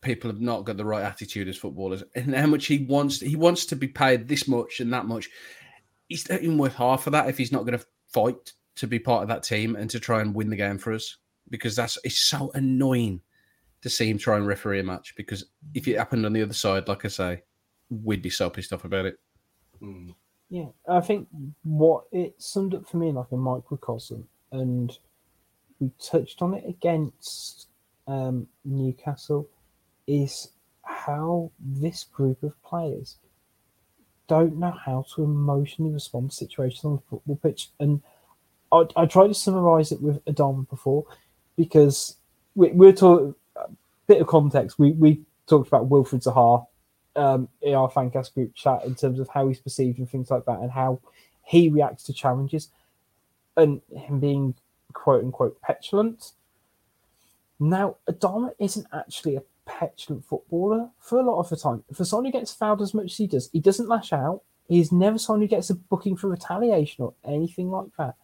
people have not got the right attitude as footballers and how much he wants he wants to be paid this much and that much. He's not even worth half of that if he's not going to fight to be part of that team and to try and win the game for us because that's it's so annoying to see him try and referee a match because if it happened on the other side, like I say, we'd be so pissed off about it. Hmm. Yeah, I think what it summed up for me like a microcosm, and we touched on it against um, Newcastle, is how this group of players don't know how to emotionally respond to situations on the football pitch. And I, I tried to summarize it with Adam before because we, we're talking a bit of context. We, we talked about Wilfried Zaha um, in our fancast group chat in terms of how he's perceived and things like that, and how he reacts to challenges, and him being quote unquote petulant. Now, Adama isn't actually a petulant footballer for a lot of the time. For someone who gets fouled as much as he does, he doesn't lash out. He's never someone who gets a booking for retaliation or anything like that.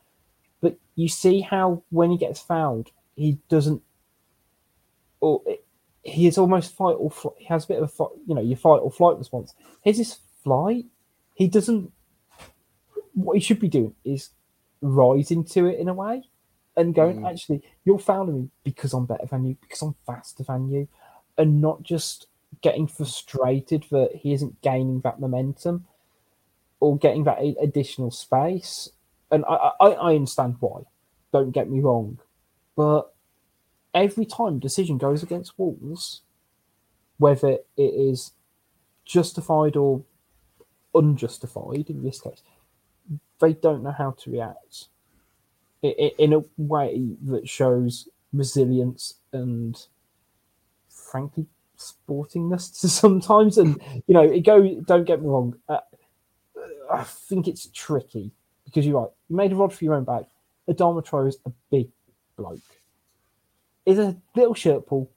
But you see how when he gets fouled, he doesn't, or he is almost fight or flight. he has a bit of a fight, you know your fight or flight response. Here's his is flight. He doesn't. What he should be doing is rising to it in a way, and going mm. actually you're fouling me because I'm better than you because I'm faster than you, and not just getting frustrated that he isn't gaining that momentum or getting that additional space. And I, I, I understand why. Don't get me wrong, but every time decision goes against Wolves, whether it is justified or unjustified in this case, they don't know how to react in a way that shows resilience and, frankly, sportingness to [laughs] sometimes. And you know, it go. Don't get me wrong. Uh, I think it's tricky because you're right. You made a rod for your own back. Adama Traore is a big bloke. Is a little shirt pull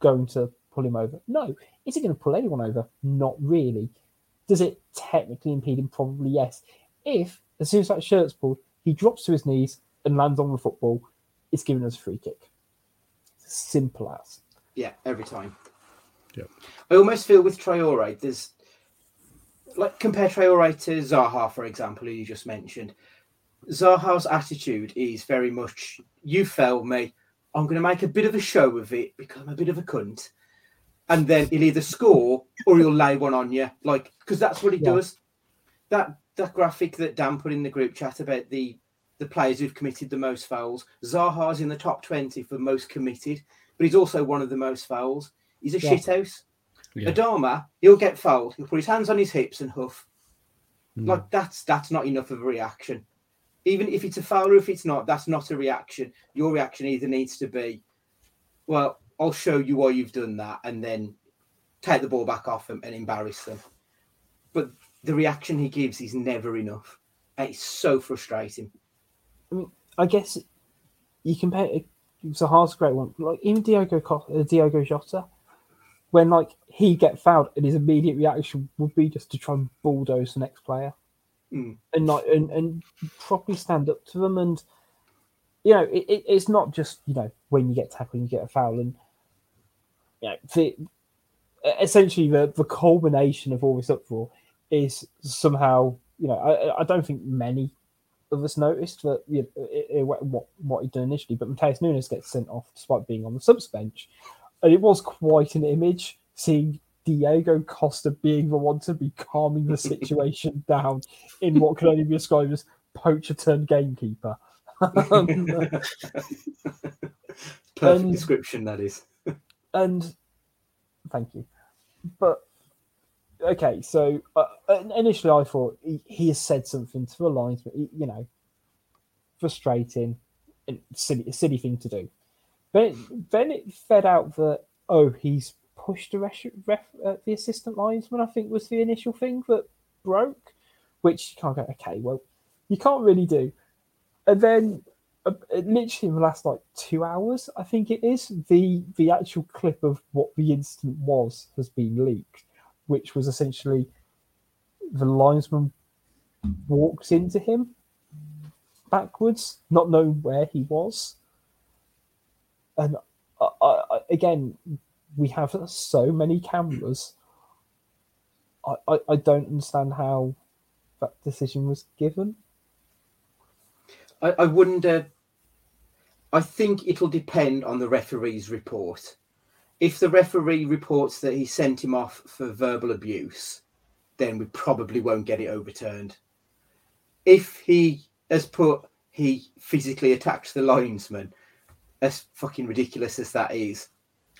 going to pull him over? No. Is it going to pull anyone over? Not really. Does it technically impede him? Probably yes. If, as soon as that shirt's pulled, he drops to his knees and lands on the football, it's giving us a free kick. Simple as. Yeah, every time. Yeah. I almost feel with Traore, there's like compare Traore to Zaha, for example, who you just mentioned. Zaha's attitude is very much you fell me. I'm going to make a bit of a show of it because I'm a bit of a cunt, and then he'll either score or he'll lay one on you, like because that's what he Yeah. does. That that graphic that Dan put in the group chat about the the players who've committed the most fouls. Zaha's in the top twenty for most committed, but he's also one of the most fouls. He's a Yeah. shithouse. Yeah. Adama, he'll get fouled. He'll put his hands on his hips and huff. Mm. Like that's that's not enough of a reaction. Even if it's a foul or if it's not, that's not a reaction. Your reaction either needs to be, well, I'll show you why you've done that, and then take the ball back off them and embarrass them. But the reaction he gives is never enough. It's so frustrating. I mean, I guess you compare it. Zaha's a great one. Like even Diogo uh, Diogo Jota, when like he get fouled and his immediate reaction would be just to try and bulldoze the next player. Mm. and like and, and properly stand up to them. And you know, it, it, it's not just you know when you get tackled, you get a foul, and you know, the, essentially the the culmination of all this uproar is somehow you know I, I don't think many of us noticed that you know, it, it, what what he'd done initially, but Matheus Nunes gets sent off despite being on the subs bench, and it was quite an image seeing Diego Costa being the one to be calming the situation [laughs] down in what can only be described as poacher turned gamekeeper. Um, [laughs] Perfect And- description, that is. and thank you. But okay, so uh, initially I thought he, he has said something to the lines, but you know, frustrating and silly, silly thing to do. Then, then it fed out that oh, he's pushed the ref uh, the assistant linesman. I think was the initial thing that broke, which you can't go. Okay, well, you can't really do. And then, uh, literally in the last like two hours, I think it is the the actual clip of what the incident was has been leaked, which was essentially the linesman walked into him backwards, not knowing where he was. And I, I, I- again, we have so many cameras. I, I, I don't understand how that decision was given. I, I wonder. I think it'll depend on the referee's report. If the referee reports that he sent him off for verbal abuse, then we probably won't get it overturned. If he has put he physically attacked the linesman, as fucking ridiculous as that is,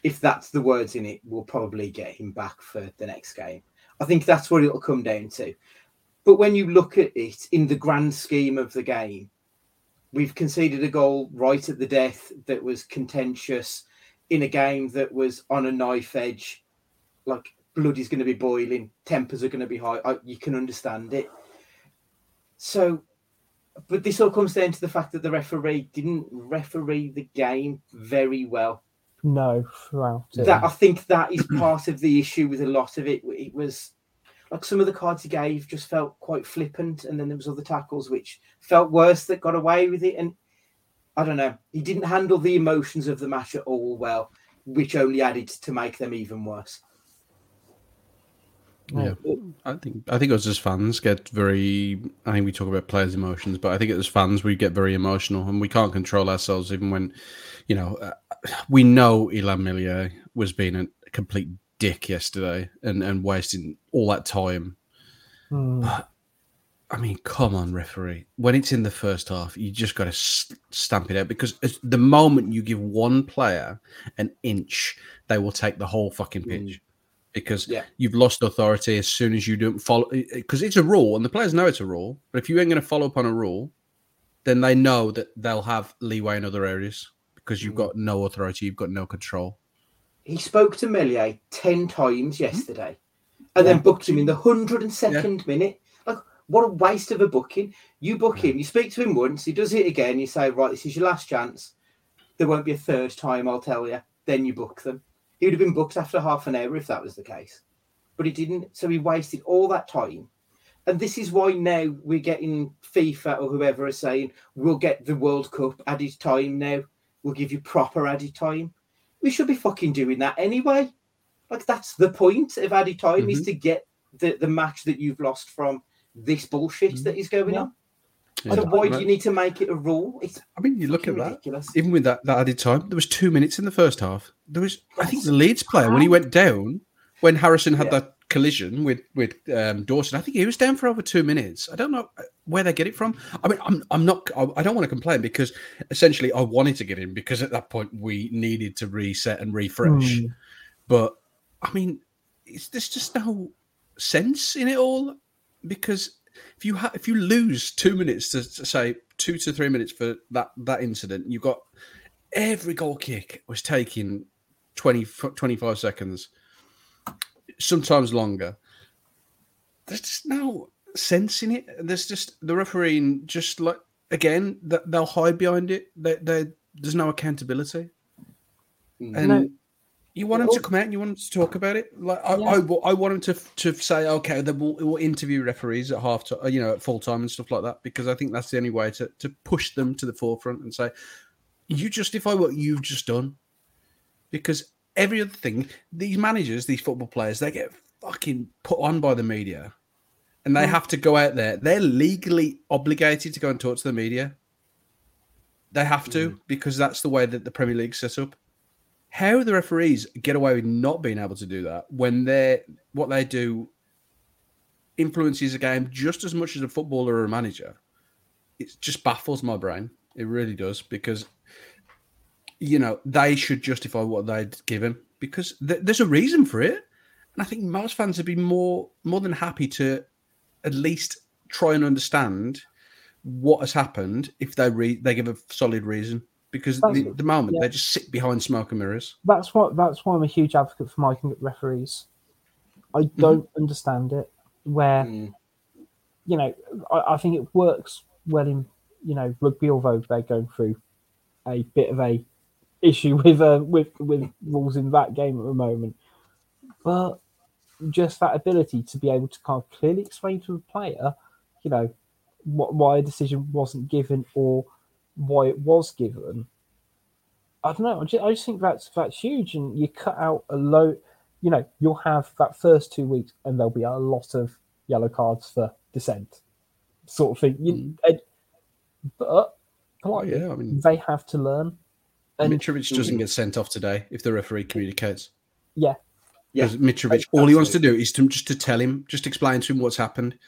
if that's the words in it, we'll probably get him back for the next game. I think that's what it'll come down to. But when you look at it in the grand scheme of the game, we've conceded a goal right at the death that was contentious in a game that was on a knife edge. Like blood is going to be boiling, tempers are going to be high. I, you can understand it. So, but this all comes down to the fact that the referee didn't referee the game very well. No, throughout it. That I think that is part of the issue with a lot of it. It was like some of the cards he gave just felt quite flippant, and then there was other tackles which felt worse that got away with it. And I don't know, he didn't handle the emotions of the match at all well, which only added to make them even worse. Yeah, I think I think us as fans get very. I think we talk about players' emotions, but I think as fans we get very emotional, and we can't control ourselves even when, you know, uh, we know Illan Meslier was being a complete dick yesterday and and wasting all that time. Hmm. But I mean, come on, referee. When it's in the first half, you just got to stamp it out because the moment you give one player an inch, they will take the whole fucking mm. pitch because Yeah. you've lost authority as soon as you don't follow. Because it's a rule, and the players know it's a rule. But if you ain't going to follow up on a rule, then they know that they'll have leeway in other areas because you've mm. got no authority, you've got no control. He spoke to Meslier 10 times mm-hmm. yesterday and then booked him in the 102nd minute. What a waste of a booking. You book him, you speak to him once, he does it again, you say, right, this is your last chance. There won't be a third time, I'll tell you. Then you book them. He would have been booked after half an hour if that was the case. But he didn't. So he wasted all that time. And this is why now we're getting FIFA or whoever is saying, we'll get the World Cup added time now. We'll give you proper added time we should be fucking doing that anyway. Like that's the point of added time is mm-hmm. to get the, the match that you've lost from this bullshit that is going on. Yeah. So why do you need to make it a rule? It's I mean, you look at fucking that. ridiculous. Even with that, that added time, there was two minutes in the first half. There was, I think, the Leeds player when he went down, when Harrison had Yeah. that collision with with um, Dawson. I think he was down for over two minutes. I don't know uh, where they get it from. I mean, I'm I'm not. I, I don't want to complain because essentially I wanted to get in because at that point we needed to reset and refresh. Hmm. But I mean, it's, there's just no sense in it all because if you ha- if you lose two minutes to, to say two to three minutes for that that incident, you've got every goal kick was taking 20, 25 seconds, sometimes longer. There's just no sense in it. There's just the refereeing, just like again, that they'll hide behind it. They, they, there's no accountability. Mm. And No. You want him to come out and you want him to talk about it. Like I, Yeah. I, I want him to to say, okay, then we'll, we'll interview referees at half time, you know, at full time and stuff like that, because I think that's the only way to to push them to the forefront and say, you justify what you've just done, because every other thing, these managers, these football players, they get fucking put on by the media, and they mm. have to go out there. They're legally obligated to go and talk to the media. They have to mm. because that's the way that the Premier League's set up how the referees get away with not being able to do that when they're what they do influences a game just as much as a footballer or a manager it just baffles my brain. It really does because you know they should justify what they'd given because th- there's a reason for it. And i think most fans would be more more than happy to at least try and understand what has happened if they re- they give a solid reason because the, the moment yeah. they just sit behind smoke and mirrors. That's what. That's why I'm a huge advocate for miking up referees. I don't understand it. Where Mm. you know, I, I think it works well in you know rugby, although they're going through a bit of a issue [laughs] with uh, with with rules in that game at the moment. But just that ability to be able to kind of clearly explain to a player, you know, what why a decision wasn't given or why it was given. I don't know. I just, I just think that's that's huge, and you cut out a low. You know, you'll have that first two weeks, and there'll be a lot of yellow cards for dissent, sort of thing. You, mm. and- but politely, yeah, I mean- they have to learn. And Mitrovic doesn't get sent off today if the referee communicates. yeah, Yeah, Because Mitrovic, all he wants to do is to just to tell him, just explain to him what's happened.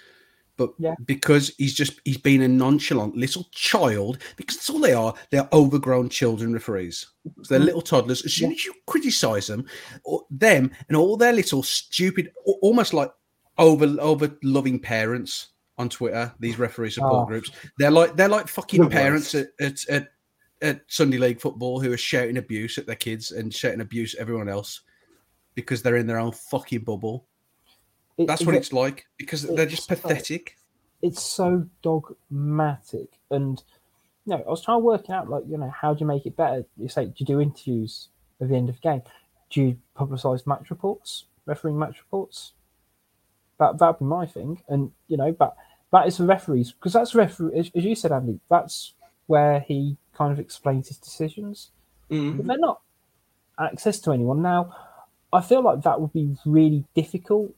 But Yeah. because he's just he's been a nonchalant little child, because that's all they are. They're overgrown children referees. So they're mm-hmm. little toddlers. As soon as you criticise them, or them and all their little stupid, almost like over over loving parents on Twitter, these referee support Oh. groups, they're like they're like fucking parents at, at, at at Sunday league football who are shouting abuse at their kids and shouting abuse at everyone else because they're in their own fucking bubble. It- That's it- what it's like because they're just pathetic. it's so dogmatic. And you know, I was trying to work out like, you know, how do you make it better? You say, do you do interviews at the end of the game? Do you publicise match reports, refereeing match reports? That that'd be my thing. And you know, but that is the referees because that's referee as, as you said, Andy, that's where he kind of explains his decisions. Mm. But they're not access to anyone. Now, I feel like that would be really difficult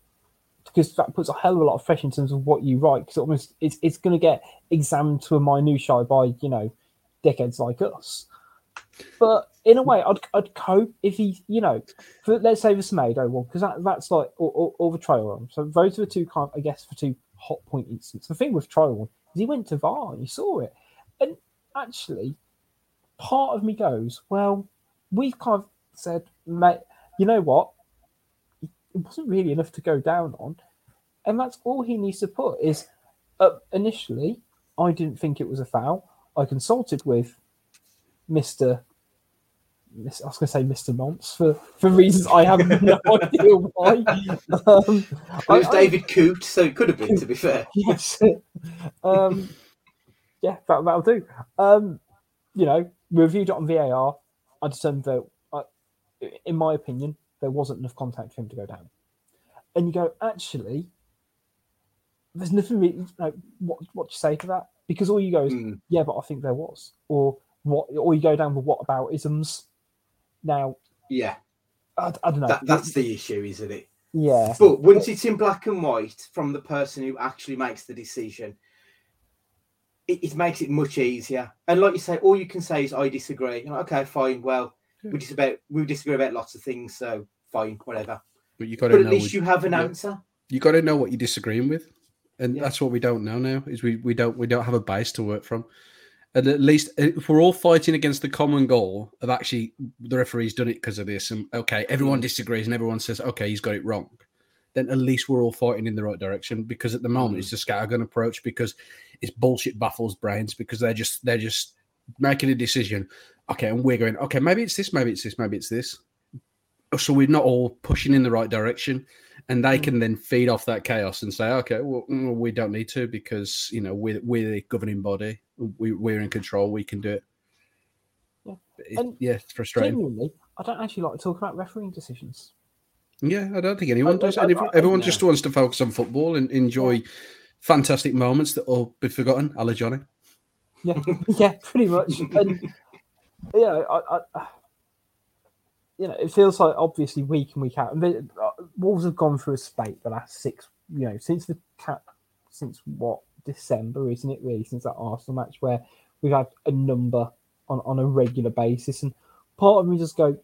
because that puts a hell of a lot of pressure in terms of what you write. Because almost it's it's going to get examined to a minutiae by you know dickheads like us. But in a way, I'd, I'd cope if he, you know, for, let's say the Semedo one, because that, that's like all, all, all the trial one. So those are the two kind, of, I guess, for two hot point instances. The thing with trial one is he went to VAR and you saw it, and actually, part of me goes, well, we've kind of said, mate, you know what? It wasn't really enough to go down on. And that's all he needs to put is uh, initially, I didn't think it was a foul. I consulted with Mr. Miss, I was going to say Mr. Monts for, for reasons I have no [laughs] idea why. Um, It was I- I- David Coote, so it could have been, to be fair. [laughs] yes. um, yeah, that, that'll do. Um, you know, we reviewed it on VAR. I determined that, uh, in my opinion, there wasn't enough contact for him to go down. And you go, actually, there's nothing really. Like, what what you say to that? Because all you go is, Mm. yeah, but I think there was, or what, or you go down with what about isms. Now, Yeah, I, I don't know. that, that's the issue, isn't it? yeah. But once it's in black and white from the person who actually makes the decision, it, it makes it much easier. And like you say, all you can say is I disagree. You're like, okay, fine. Well, we just about we disagree about lots of things, so fine, whatever. But you got But to at least you have an yeah. answer. you got to know what you're disagreeing with, and Yeah. that's what we don't know now. Is we we don't we don't have a base to work from. And at least uh, if we're all fighting against the common goal of actually the referee's done it because of this, and okay, everyone mm. disagrees and everyone says okay, he's got it wrong, then at least we're all fighting in the right direction. Because at the moment it's mm. a scattergun approach because it's bullshit baffles brains because they're just they're just making a decision. Okay, and we're going okay, maybe it's this, maybe it's this, maybe it's this. So we're not all pushing in the right direction and they can then feed off that chaos and say, okay, well, mm, we don't need to because you know we're we're the governing body, we, we're in control, we can do it. Yeah. It- yeah, it's frustrating. Genuinely, I don't actually like to talk about refereeing decisions. Yeah, I don't think anyone I- does. I- Everyone, I- everyone yeah. just wants to focus on football and enjoy fantastic moments that will be forgotten. A la Johnny. Yeah, [laughs] yeah, pretty much. And yeah, I- you know, it feels like obviously week in week out. And the, uh, Wolves have gone through a spate the last six, you know, since the cap, since what December, isn't it? Really, since that Arsenal match where we've had a number on on a regular basis, and part of me just go,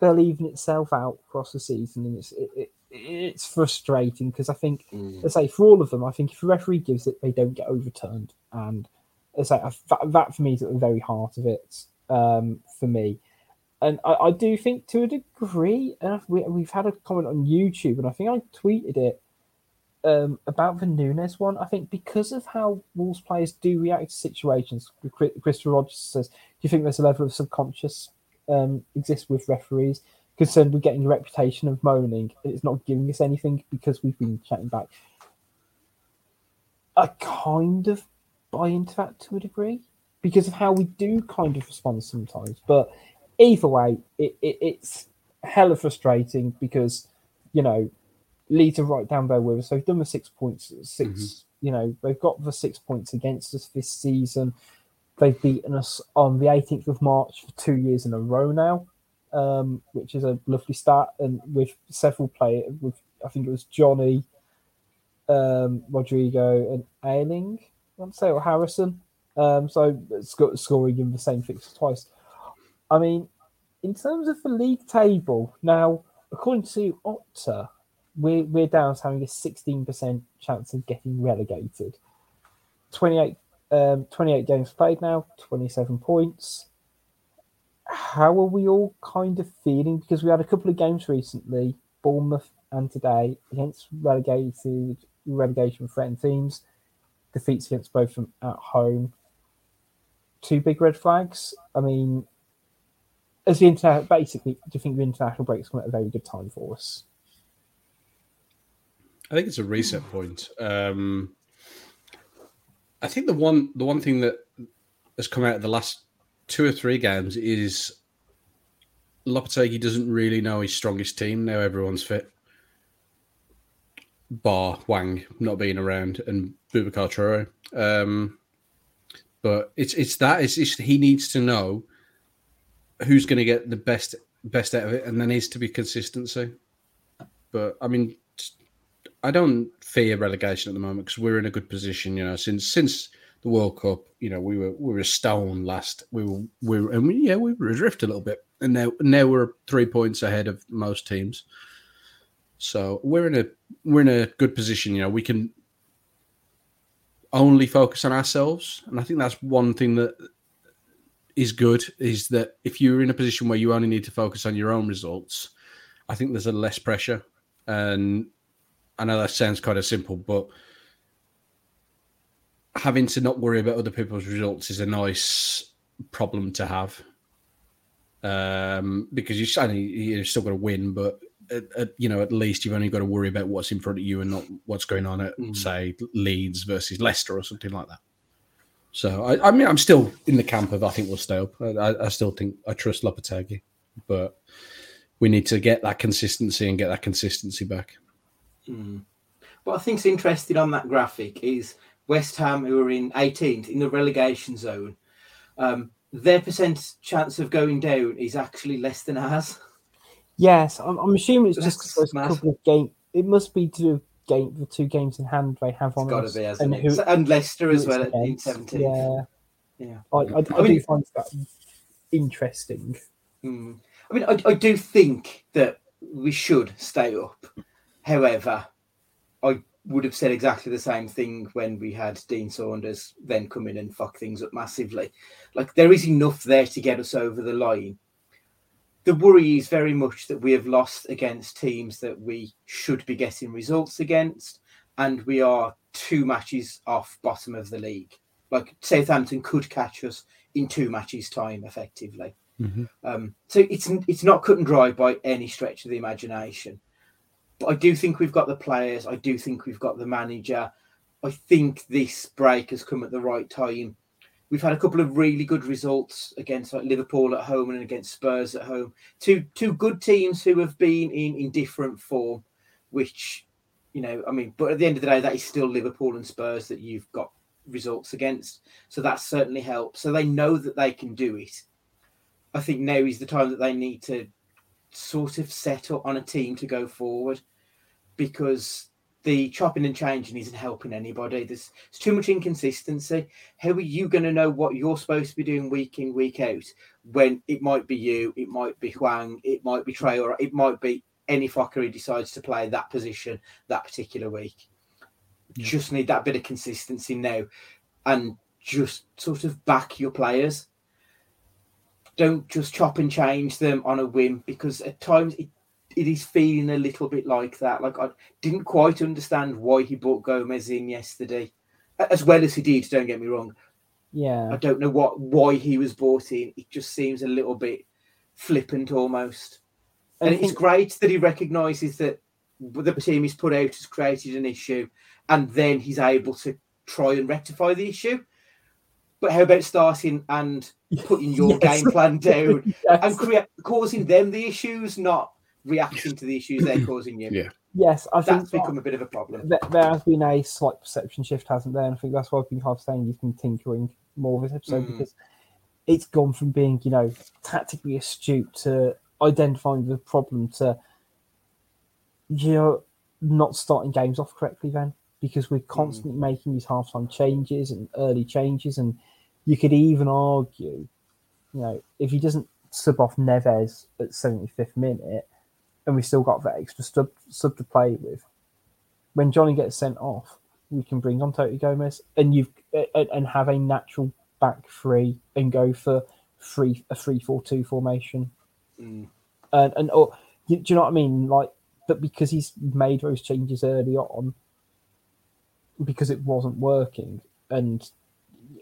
they'll even itself out across the season, and it's it, it, it's frustrating because I think, let's say, for all of them, I think if a referee gives it, they don't get overturned, and as I say, that, that for me is at the very heart of it um, for me. And I, I do think to a degree, and we, we've had a comment on YouTube, and I think I tweeted it um, about the Nunes one. I think because of how Wolves players do react to situations, Chris- Christopher Rogers says, do you think there's a level of subconscious um, exists with referees concerned with getting a reputation of moaning it's not giving us anything because we've been chatting back? I kind of buy into that to a degree because of how we do kind of respond sometimes. But either way, it, it, it's hella frustrating because, you know, Leeds are right down there with us. They've done the six points, 6 you know, they've got the six points against us this season. They've beaten us on the 18th of March for two years in a row now, um, which is a lovely start. And with several players, with I think it was Johnny, um, Rodrigo, and Ailing, I want to say, or Harrison. Um, so sc- scoring in the same fixture twice. I mean, in terms of the league table, now, according to Opta, we're, we're down to having a 16% chance of getting relegated. 28, um, 28 games played now, 27 points. How are we all kind of feeling? Because we had a couple of games recently, Bournemouth and today, against relegated, relegation threatened teams. Defeats against both of them at home. Two big red flags. I mean, as the internet, basically, do you think the international break's come at a very good time for us? I think it's a reset point. Um, I think the one the one thing that has come out of the last two or three games is Lopetegui doesn't really know his strongest team now. Everyone's fit, bar Hwang not being around and Traore. Um, but it's it's that it's, it's he needs to know who's going to get the best best out of it, and there needs to be consistency. But I mean, I don't fear relegation at the moment because we're in a good position. You know, since since the World Cup, you know, we were we were a stone last. We were we were, and we, yeah, we were adrift a little bit, and now now we're three points ahead of most teams. So we're in a we're in a good position. You know, we can only focus on ourselves, and I think that's one thing that is good. Is that if you're in a position where you only need to focus on your own results, I think there's a less pressure and I know that sounds kind of simple, but having to not worry about other people's results is a nice problem to have. Um, because you you're still got to win, but at, at, you know at least you've only got to worry about what's in front of you and not what's going on at say Leeds versus Leicester or something like that. So I, I mean I'm still in the camp of I think we'll stay up. I, I still think I trust Lopetegui, but we need to get that consistency and get that consistency back. What I think's interesting on that graphic is West Ham, who are in 18th in the relegation zone. Um, their percent chance of going down is actually less than ours. Yes, I'm, I'm assuming it's just That's because there's a couple of game. It must be to do with game the two games in hand they have on It's got to us, be, and who- and Leicester as well at- in against. 17th. Yeah, Yeah. I, I, I, I mean- do find that interesting. Hmm. I mean, I, I do think that we should stay up. However, I would have said exactly the same thing when we had Dean Saunders then come in and fuck things up massively. Like, there is enough there to get us over the line. The worry is very much that we have lost against teams that we should be getting results against, and we are two matches off bottom of the league. Like, Southampton could catch us in two matches' time, effectively. Um, so it's it's not cut and dry by any stretch of the imagination. But I do think we've got the players. I do think we've got the manager. I think this break has come at the right time. We've had a couple of really good results against like Liverpool at home and against Spurs at home. Two two good teams who have been in in different form, which you know, I mean, but at the end of the day, that is still Liverpool and Spurs that you've got results against. So that certainly helps. So they know that they can do it. I think now is the time that they need to sort of set up on a team to go forward because the chopping and changing isn't helping anybody. There's, there's too much inconsistency. How are you going to know what you're supposed to be doing week in, week out when it might be you, it might be Hwang, it might be Trey, or it might be any fucker who decides to play that position that particular week? Yeah. Just need that bit of consistency now and just sort of back your players. Don't just chop and change them on a whim because at times it it is feeling a little bit like that. Like I didn't quite understand why he brought Gomes in yesterday, as well as he did. Don't get me wrong. Yeah, I don't know what why he was brought in. It just seems a little bit flippant almost. And think... it's great that he recognises that the team he's put out has created an issue, and then he's able to try and rectify the issue. But how about starting and putting your [laughs] yes. game plan down [laughs] yes. and create, causing them the issues, not reacting to the issues they're causing you. Yeah. Yes, I think that's think become a bit of a problem. There has been a slight perception shift, hasn't there? And I think that's why I've been half saying you've been tinkering more with this episode mm. because it's gone from being, you know, tactically astute to identifying the problem to you know not starting games off correctly then because we're constantly mm. making these halftime changes and early changes and you could even argue, you know, if he doesn't sub off Neves at 75th minute, and we still got that extra sub, sub to play with. When Johnny gets sent off, we can bring on Toti Gomes and you and have a natural back three and go for three a three four two formation. Mm. And and or do you know what I mean? Like, but because he's made those changes early on, because it wasn't working, and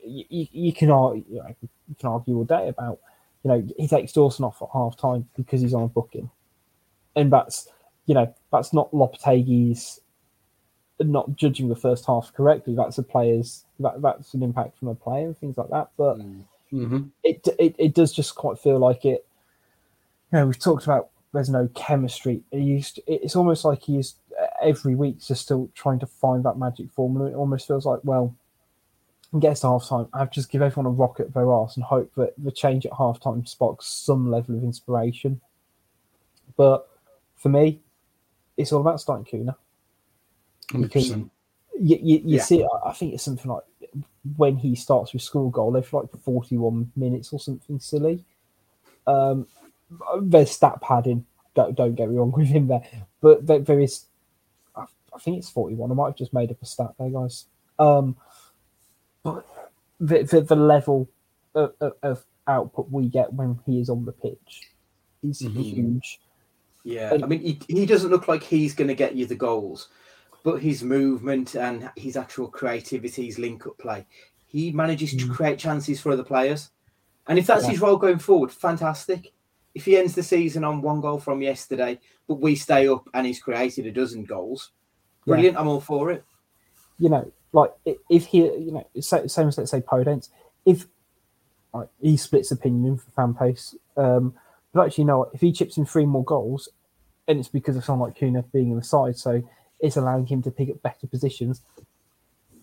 you, you can argue, you, know, you can argue all day about, you know, he takes Dawson off at half time because he's on a booking and that's you know that's not Lopetegui's not judging the first half correctly. That's a player's that that's an impact from a player and things like that. But mm-hmm. it, it it does just quite feel like it. You know, we've talked about there's no chemistry. It used it's almost like he's every week just still trying to find that magic formula. It almost feels like well, gets to half time, I've just give everyone a rocket their arse and hope that the change at half time sparks some level of inspiration. But for me, it's all about starting Cunha. Because you, you, you yeah. see, I think it's something like when he starts with school goal every like 41 minutes or something silly. Um, there's stat padding. Don't, don't get me wrong with him there, but there, there is. I, I think it's 41. I might have just made up a stat there, guys. Um, but the, the, the level of, of, of, output we get when he is on the pitch is mm-hmm. huge. Yeah, and, I mean, he, he doesn't look like he's going to get you the goals, but his movement and his actual creativity, his link up play, he manages to mm. create chances for other players. And if that's yeah. his role going forward, fantastic. If he ends the season on one goal from yesterday, but we stay up and he's created a dozen goals, brilliant. Yeah. I'm all for it. You know, like if he, you know, same as let's say Podence, if like, he splits opinion for fan pace, um, but actually, no, if he chips in three more goals, and it's because of someone like Cunha being in the side, so it's allowing him to pick up better positions.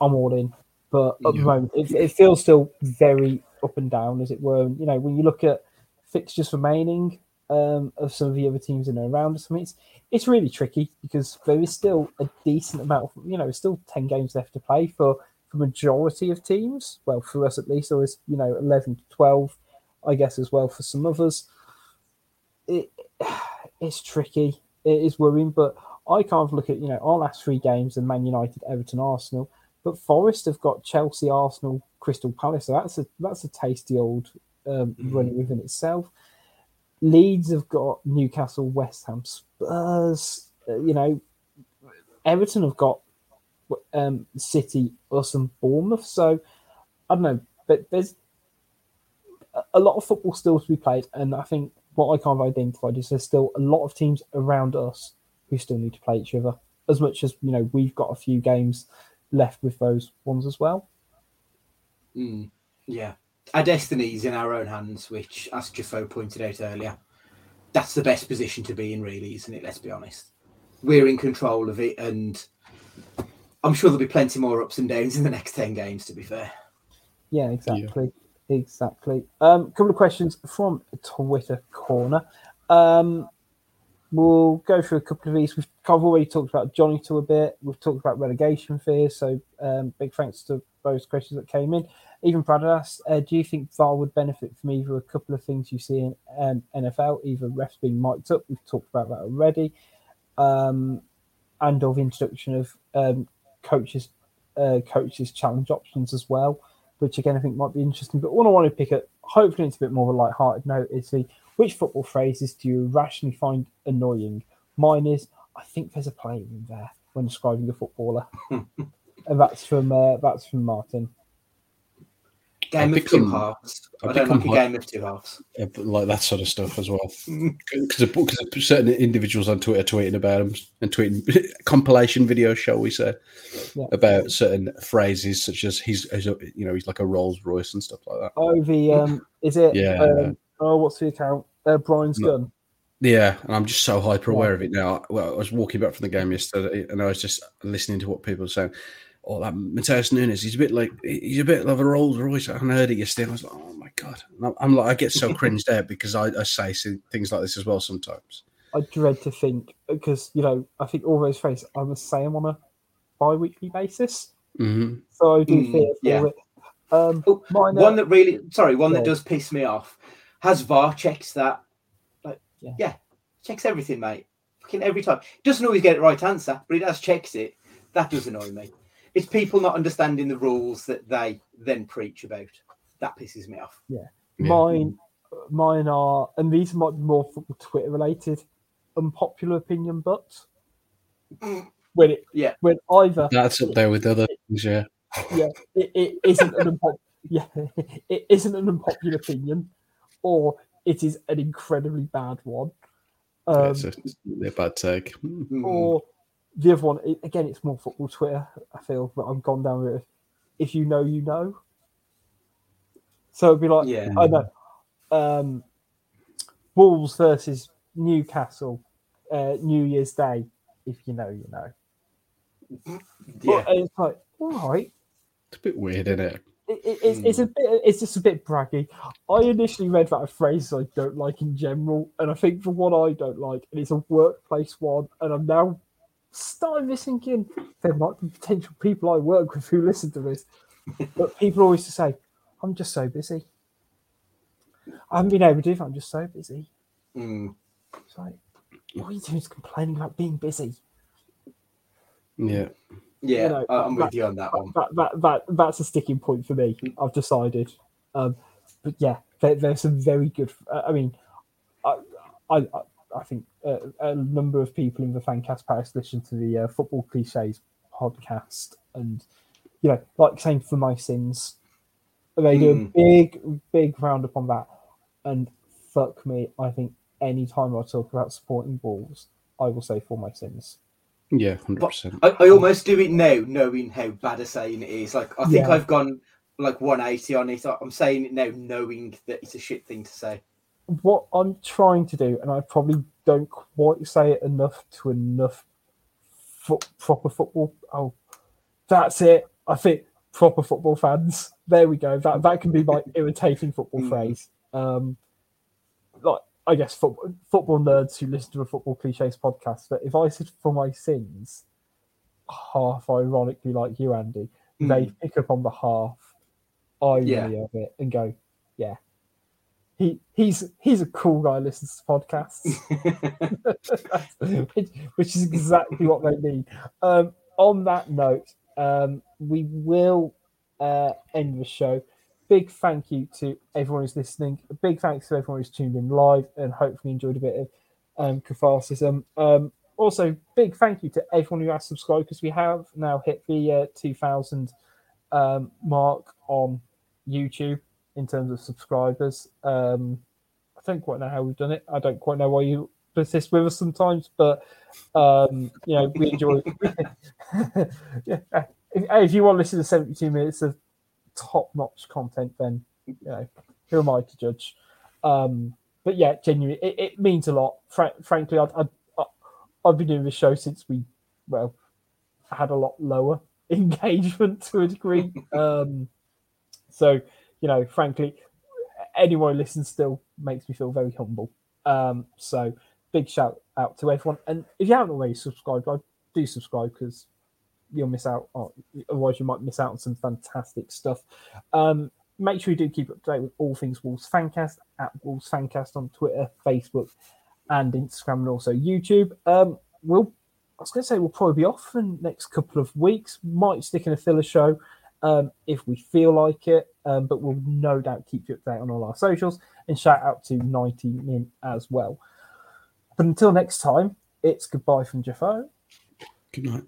I'm all in, but at yeah. the moment, it, it, feels still very up and down, as it were. You know, when you look at fixtures remaining um, of some of the other teams in and around us, I mean, it's it's really tricky because there is still a decent amount. Of, you know, still ten games left to play for the majority of teams. Well, for us at least, there is you know eleven to twelve, I guess, as well for some others. It it's tricky. It is worrying, but I can't look at you know our last three games and Man United, Everton, Arsenal. But Forest have got Chelsea, Arsenal, Crystal Palace. So that's a that's a tasty old um, mm-hmm. run within itself. Leeds have got Newcastle, West Ham, Spurs. Uh, you know, Everton have got um, City, us, and Bournemouth. So I don't know, but there's a lot of football still to be played, and I think what I kind of identified is there's still a lot of teams around us who still need to play each other. As much as you know, we've got a few games left with those ones as well. Mm. Yeah. Our destiny is in our own hands, which, as Jafo pointed out earlier, that's the best position to be in, really, isn't it? Let's be honest. We're in control of it, and I'm sure there'll be plenty more ups and downs in the next 10 games, to be fair. Yeah, exactly. Exactly. Um, couple of questions from Twitter corner. Um, we'll go through a couple of these. We've I've already talked about Johnny to a bit. We've talked about relegation fears. So um, big thanks to those questions that came in. Even Brad asked, uh, do you think VAR would benefit from either a couple of things you see in um, NFL, either refs being mic'd up, we've talked about that already, um, and of introduction of um, coaches uh, coaches challenge options as well, which again I think might be interesting. But what I want to pick up, hopefully it's a bit more of a light-hearted note, is the which football phrases do you rationally find annoying? Mine is, I think there's a player in there when describing a footballer, [laughs] and that's from uh, that's from Martin. Game I of pick two halves. I I don't like a game of two halves. Yeah, like that sort of stuff as well. [laughs] Because certain individuals on Twitter tweeting about them and tweeting [laughs] compilation videos, shall we say, Yeah. about certain phrases such as he's, he's a, you know, he's like a Rolls Royce and stuff like that. Oh, the um, is it? Yeah. Um, oh, what's the account? Uh, Brian's No. gun. Yeah, and I'm just so hyper aware of it now. Well, I was walking back from the game yesterday, and I was just listening to what people were saying. Oh, that Matheus Nunes, he's a bit like he's a bit like a Rolls Royce. I heard it yesterday. and I was like, oh my god, I'm- I'm like, I get so [laughs] cringed out because I, I say things like this as well sometimes. I dread to think because you know I think all those phrases I must say them on a bi-weekly basis, hmm so I do Mm, fear for yeah. it. Um, Oh, mine, one uh, that really, sorry, one that does piss me off. Has VAR checks that? Like, Yeah. yeah. checks everything, mate. Fucking every time. Doesn't always get the right answer, but it does checks it. That does annoy me. It's people not understanding the rules that they then preach about. That pisses me off. Yeah. Mine, mine are, and these might be more football Twitter related. Unpopular opinion, but when it, Yeah. when either That's up there with other things, yeah. yeah, it, it isn't an unpop- [laughs] yeah, it isn't an unpopular opinion, or it is an incredibly bad one. Um, it's, a, a bad take. Mhm. or the other one again, it's more football Twitter. I feel that I've gone down with. If you know, you know. So it'd be like, Yeah. I know, um, Wolves versus Newcastle, uh, New Year's Day. If you know, you know. Yeah. But it's like, all right, It's a bit weird, isn't it? it, it, it's, it's a bit it's just a bit braggy i initially read that a phrase i don't like in general and i think the one i don't like and it's a workplace one and i'm now starting to thinking there might be potential people i work with who listen to this but people always just say i'm just so busy i haven't been able to do that i'm just so busy Mm. it's like what are you doing is complaining about being busy Yeah. Yeah, know, I- I'm that- with you on that one. that, that, that that's a sticking point for me. I've decided. Um, but yeah, there, there's some very good. uh, I mean, I I, I- I think uh, a number of people in the Fancast Paris listen to the uh, Football Cliches podcast, and you know, like saying for my sins, they do a Mm. big big roundup on that. And fuck me, I think any time I talk about supporting balls, I will say for my sins. Yeah, 100%. I, I almost do it now, knowing how bad a saying it is. Like, I think Yeah. I've gone like 180 on it. I'm saying it now, knowing that it's a shit thing to say. What I'm trying to do, and I probably don't quite say it enough to enough fo- proper football. Oh, that's it. I think proper football fans. There we go. That that can be my [laughs] irritating football Mm. phrase. Um, like I guess football football nerds who listen to a football cliches podcast. But if I said for my sins, half ironically like you, Andy, they pick up on the half irony Yeah. of it and go, yeah. He he's he's a cool guy. Listens to podcasts, [laughs] [laughs] which, which is exactly what they need. Um, on that note, um, we will uh, end the show. Big thank you to everyone who's listening. A big thanks to everyone who's tuned in live and hopefully enjoyed a bit of um, catharsis. Um, also, big thank you to everyone who has subscribed because we have now hit the uh, 2000 um, mark on YouTube in terms of subscribers. Um, I don't quite know how we've done it. I don't quite know why you persist with us sometimes, but um, you know, we enjoy. [laughs] yeah, if, if you want to listen to 72 minutes of top notch content, then you know who am I to judge? Um, but yeah, genuinely, it, it means a lot. Fra- frankly, I'd, I'd, I've been doing this show since we, well, had a lot lower [laughs] engagement to a degree. Um, so, you know, frankly, anyone who listens still makes me feel very humble. Um, so, big shout out to everyone. And if you haven't already subscribed, I do subscribe because you'll miss out. Otherwise, you might miss out on some fantastic stuff. Um, make sure you do keep up to date with all things Wolves Fancast at Wolves Fancast on Twitter, Facebook, and Instagram, and also YouTube. Um, we'll, I was going to say, we'll probably be off for the next couple of weeks. Might stick in a filler show um, if we feel like it, um, but we'll no doubt keep you updated on all our socials and shout out to 90 Min as well. But until next time, it's goodbye from Jafo. Good night.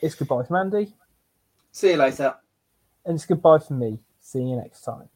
It's goodbye from Andy. See you later. And it's goodbye from me. See you next time.